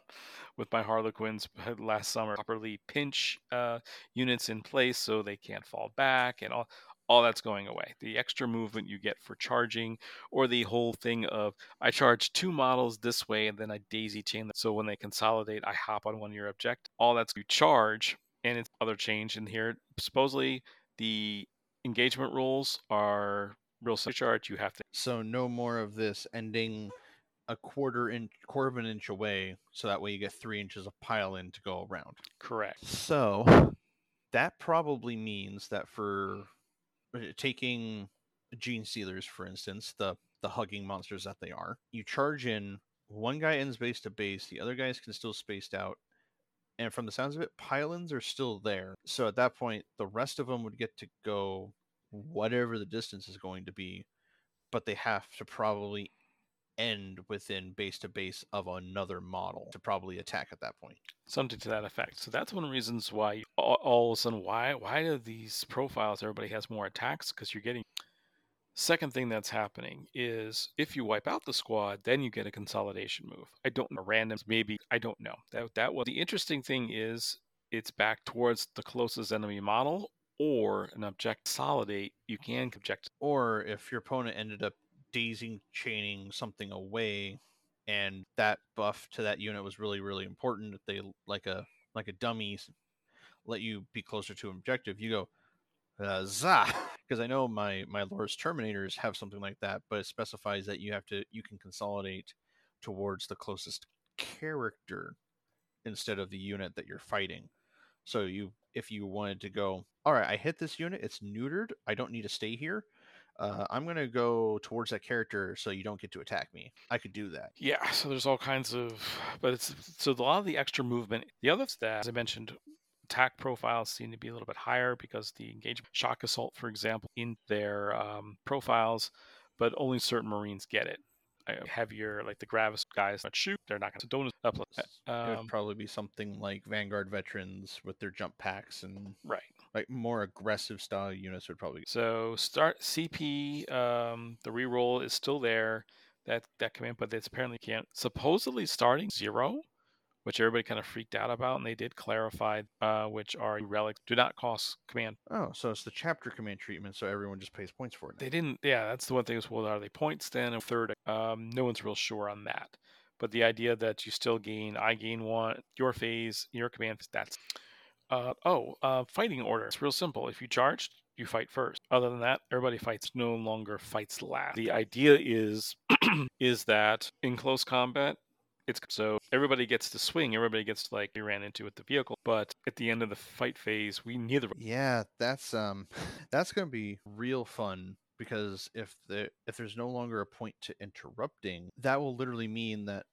with my Harlequins last summer, properly pinch uh, units in place so they can't fall back and all all that's going away. The extra movement you get for charging, or the whole thing of I charge two models this way and then I daisy chain them. So when they consolidate, I hop on one of your object. All that's you charge, and it's other change in here. Supposedly the engagement rules are real charge. You have to So no more of this ending a quarter inch, quarter of an inch away, so that way you get three inches of pile in to go around. Correct. So that probably means that for taking Genestealers, for instance, the the hugging monsters that they are, you charge in one guy ends base to base, the other guys can still spaced out. And from the sounds of it, pylons are still there. So at that point, the rest of them would get to go whatever the distance is going to be, but they have to probably end within base to base of another model to probably attack at that point. Something to that effect. So that's one of the reasons why all, of a sudden why why do these profiles everybody has more attacks because you're getting Second thing that's happening is if you wipe out the squad, then you get a consolidation move. I don't know randoms, maybe I don't know. That that was the interesting thing is it's back towards the closest enemy model or an object solidate, You can object. Or if your opponent ended up daisy chaining something away, and that buff to that unit was really really important, that they like a like a dummy let you be closer to an objective, you go uh, za because I know my my Lore's Terminators have something like that, but it specifies that you have to you can consolidate towards the closest character instead of the unit that you're fighting. So you if you wanted to go, all right, I hit this unit, it's neutered, I don't need to stay here. Uh, I'm gonna go towards that character so you don't get to attack me. I could do that. Yeah, so there's all kinds of, but it's so a lot of the extra movement. The other that, as I mentioned, attack profiles seem to be a little bit higher because the engagement shock assault, for example, in their um, profiles, but only certain Marines get it. Heavier, like the Gravis guys shoot, they're not going to don't up. Um, it would probably be something like Vanguard veterans with their jump packs and right, like more aggressive style units would probably. So start CP, um, the reroll is still there. That that command, but it's apparently can't. Supposedly starting zero which everybody kind of freaked out about, and they did clarify, uh, which are relics do not cost command. Oh, so it's the chapter command treatment, so everyone just pays points for it. Now. They didn't. Yeah, that's the one thing. Is well, are they points then? And third, um, no one's real sure on that. But the idea that you still gain, I gain one, your phase, your command, that's. Uh, oh, uh, fighting order. It's real simple. If you charged, you fight first. Other than that, everybody fights no longer fights last. The idea is is that in close combat, it's so everybody gets to swing, everybody gets like we ran into with the vehicle, but at the end of the fight phase, we neither. Yeah, that's um, that's gonna be real fun because if the if there's no longer a point to interrupting, that will literally mean that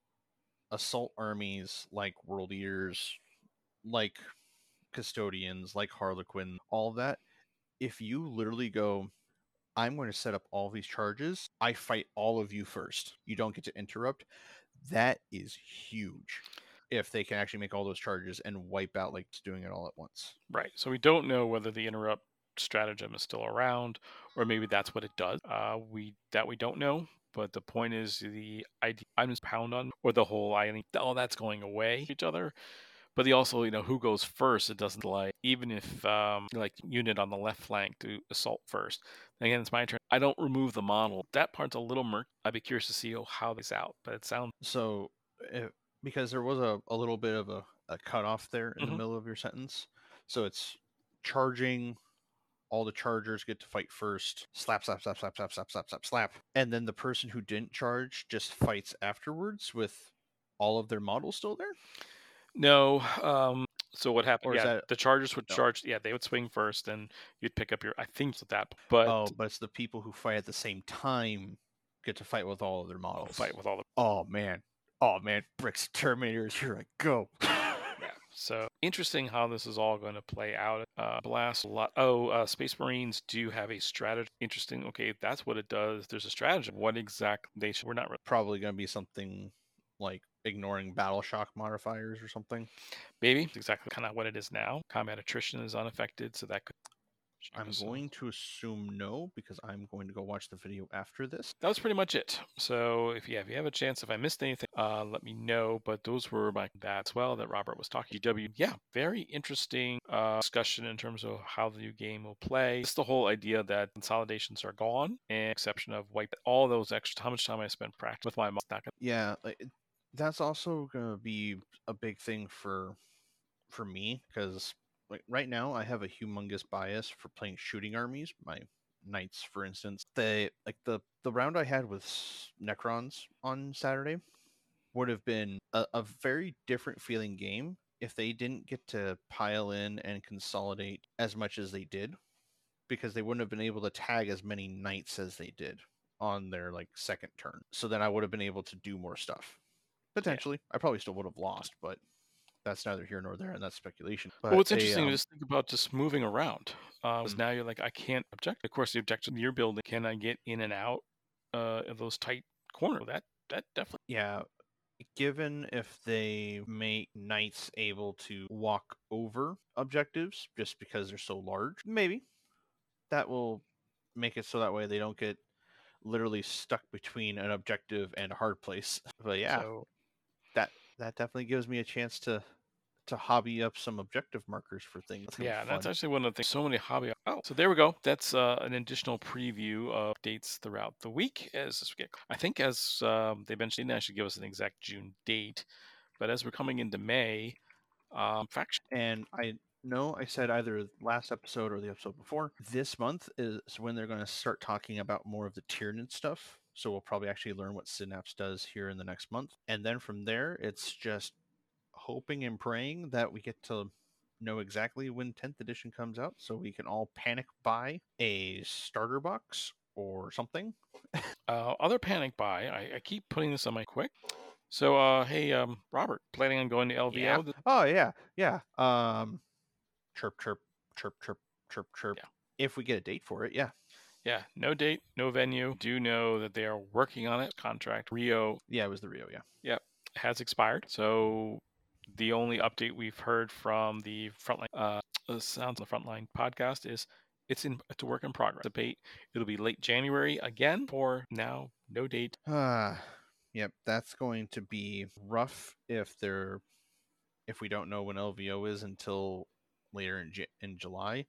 assault armies like World Eaters, like custodians, like Harlequin, all that. If you literally go, I'm going to set up all these charges. I fight all of you first. You don't get to interrupt that is huge if they can actually make all those charges and wipe out like doing it all at once. Right. So we don't know whether the interrupt stratagem is still around or maybe that's what it does. Uh, we that we don't know. But the point is the idea I'm just pound on or the whole I all that's going away each other. But the also, you know, who goes first, it doesn't like even if um like unit on the left flank to assault first. Again, it's my turn. I don't remove the model. That part's a little murky. I'd be curious to see how this out, but it sounds so if, because there was a, a little bit of a, a cutoff there in mm-hmm. the middle of your sentence. So it's charging. All the chargers get to fight first. Slap, slap, slap, slap, slap, slap, slap, slap, slap. And then the person who didn't charge just fights afterwards with all of their models still there. No, um, so what happened? yeah, that... the Chargers would no. charge. Yeah, they would swing first, and you'd pick up your. I think it's that. But oh, but it's the people who fight at the same time get to fight with all of their models. Fight with all the. Oh man, oh man, bricks Terminators. Here I go. yeah. So interesting how this is all going to play out. Uh, blast a lot. Oh, uh, Space Marines do have a strategy. Interesting. Okay, that's what it does. There's a strategy. What exact they should, we're not really... probably going to be something like ignoring battle shock modifiers or something. Maybe exactly kind of what it is now. Combat attrition is unaffected, so that could. I'm going to assume no because I'm going to go watch the video after this. That was pretty much it. So if you have, if you have a chance, if I missed anything, uh, let me know. But those were my that as well that Robert was talking. GW, yeah, very interesting uh, discussion in terms of how the new game will play. It's the whole idea that consolidations are gone, and exception of wipe all those extra. How much time I spent practicing with my mom? Yeah, that's also gonna be a big thing for for me because like right now I have a humongous bias for playing shooting armies. My knights, for instance. They like the the round I had with Necrons on Saturday would have been a, a very different feeling game if they didn't get to pile in and consolidate as much as they did because they wouldn't have been able to tag as many knights as they did on their like second turn so then i would have been able to do more stuff potentially i probably still would have lost but that's neither here nor there and that's speculation but well, what's a, interesting um, is think about just moving around. Because Mm. now you're like, I can't object. Of course, the objection you're building, can I get in and out uh, of those tight corners? That that definitely. yeah given if they make knights able to walk over objectives just because they're so large maybe that will make it so that way they don't get literally stuck between an objective and a hard place but yeah So, that definitely gives me a chance to to hobby up some objective markers for things That's yeah, that's actually one of the things. So many hobby. Oh, so there we go. That's uh, an additional preview of dates throughout the week. As we get, I think as um, they mentioned, they should give us an exact June date. But as we're coming into May, um, faction. and I know I said either last episode or the episode before. This month is when they're going to start talking about more of the Tyranid stuff. So we'll probably actually learn what Synapse does here in the next month, and then from there, it's just hoping and praying that we get to know exactly when 10th edition comes out, so we can all panic buy a starter box or something. Uh, other panic buy. I, I keep putting this on my quick. So, uh, hey, um, Robert, planning on going to LVO? Yeah. Oh yeah, yeah. Um, chirp, chirp, chirp, chirp, chirp, chirp. Yeah. If we get a date for it, yeah. Yeah, no date, no venue. Do know that they are working on it. Contract Rio Yeah, it was the Rio, yeah. Yep, has expired. So the only update we've heard from the frontline uh, uh, sounds of the frontline podcast is it's in it's a work in progress. Debate it'll be late January again for now no date. Ah, yep, that's going to be rough if they're if we don't know when LVO is until later in in July,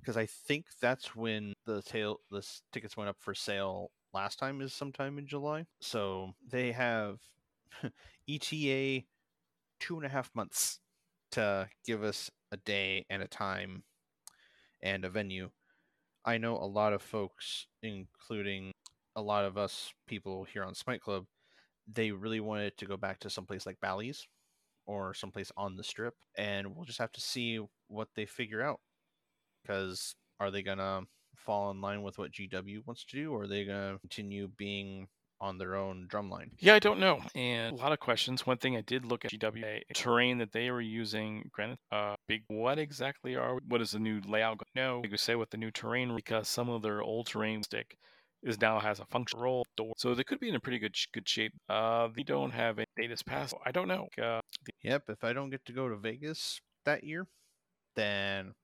because I think that's when the tail the tickets went up for sale last time is sometime in July. So they have ETA two and a half months to give us a day and a time and a venue. I know a lot of folks, including a lot of us people here on Smite Club, they really wanted to go back to someplace like Bally's or someplace on the strip, and we'll just have to see what they figure out. Because are they gonna fall in line with what GW wants to do, or are they gonna continue being on their own drumline? Yeah, I don't know. And a lot of questions. One thing I did look at GWA terrain that they were using. Granted, uh, big. What exactly are? What is the new layout? No, you could say what the new terrain because some of their old terrain stick is now has a functional role door, so they could be in a pretty good good shape. Uh, they don't have a data's pass. I don't know. Uh, Yep, if I don't get to go to Vegas that year, then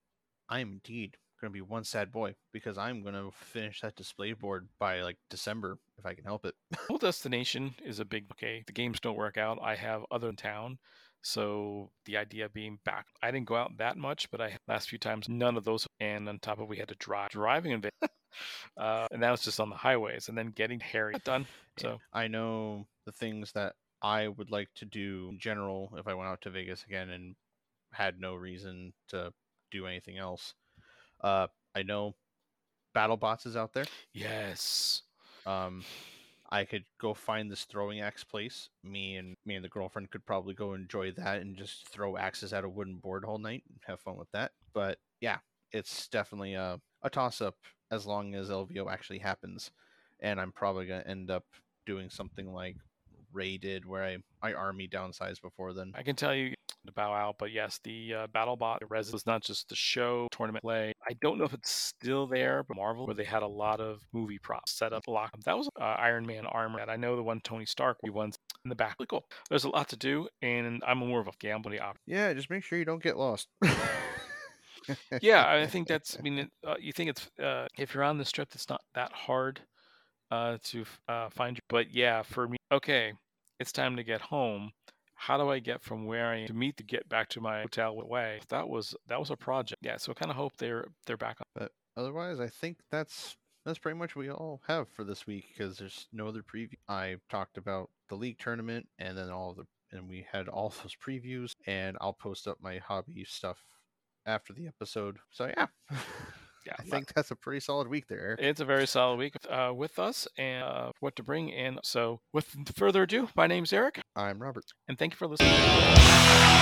I'm indeed going to be one sad boy because I'm going to finish that display board by like December if I can help it. Whole destination is a big okay. The games don't work out. I have other in town. So the idea of being back, I didn't go out that much, but I last few times none of those. And on top of we had to drive, driving in Vegas, uh, and that was just on the highways, and then getting Harry done. So I know the things that I would like to do in general if I went out to Vegas again and had no reason to do anything else. Uh, I know BattleBots is out there. yes, Um, I could go find this throwing axe place. Me and me and the girlfriend could probably go enjoy that and just throw axes at a wooden board all night and have fun with that. But yeah, it's definitely a, a toss up as long as LVO actually happens. And I'm probably gonna end up doing something like Ray did, where I I army downsize before then. I can tell you to bow out, but yes, the uh, BattleBot Res was not just the show tournament play. I don't know if it's still there, but Marvel, where they had a lot of movie props set up. Lock. That was uh, Iron Man armor. And I know the one Tony Stark, the ones in the back. Really cool. There's a lot to do, and I'm more of a gambling op. Yeah, just make sure you don't get lost. yeah, I think that's. I mean, it- uh, you think it's uh, if you're on the strip, it's not that hard uh, to uh, find you. But yeah, for me, okay, it's time to get home. How do I get from where I am to meet to get back to my hotel way? That was that was a project. Yeah, so I kind of hope they're they're back on. But otherwise i think that's that's pretty much what we all have for this week because there's no other preview i talked about the league tournament and then all the and we had all those previews and i'll post up my hobby stuff after the episode so yeah Yeah, I think that's a pretty solid week there. It's a very solid week uh, with us and uh, what to bring in. So, with further ado, my name's Eric, I'm Robert. and thank you for listening.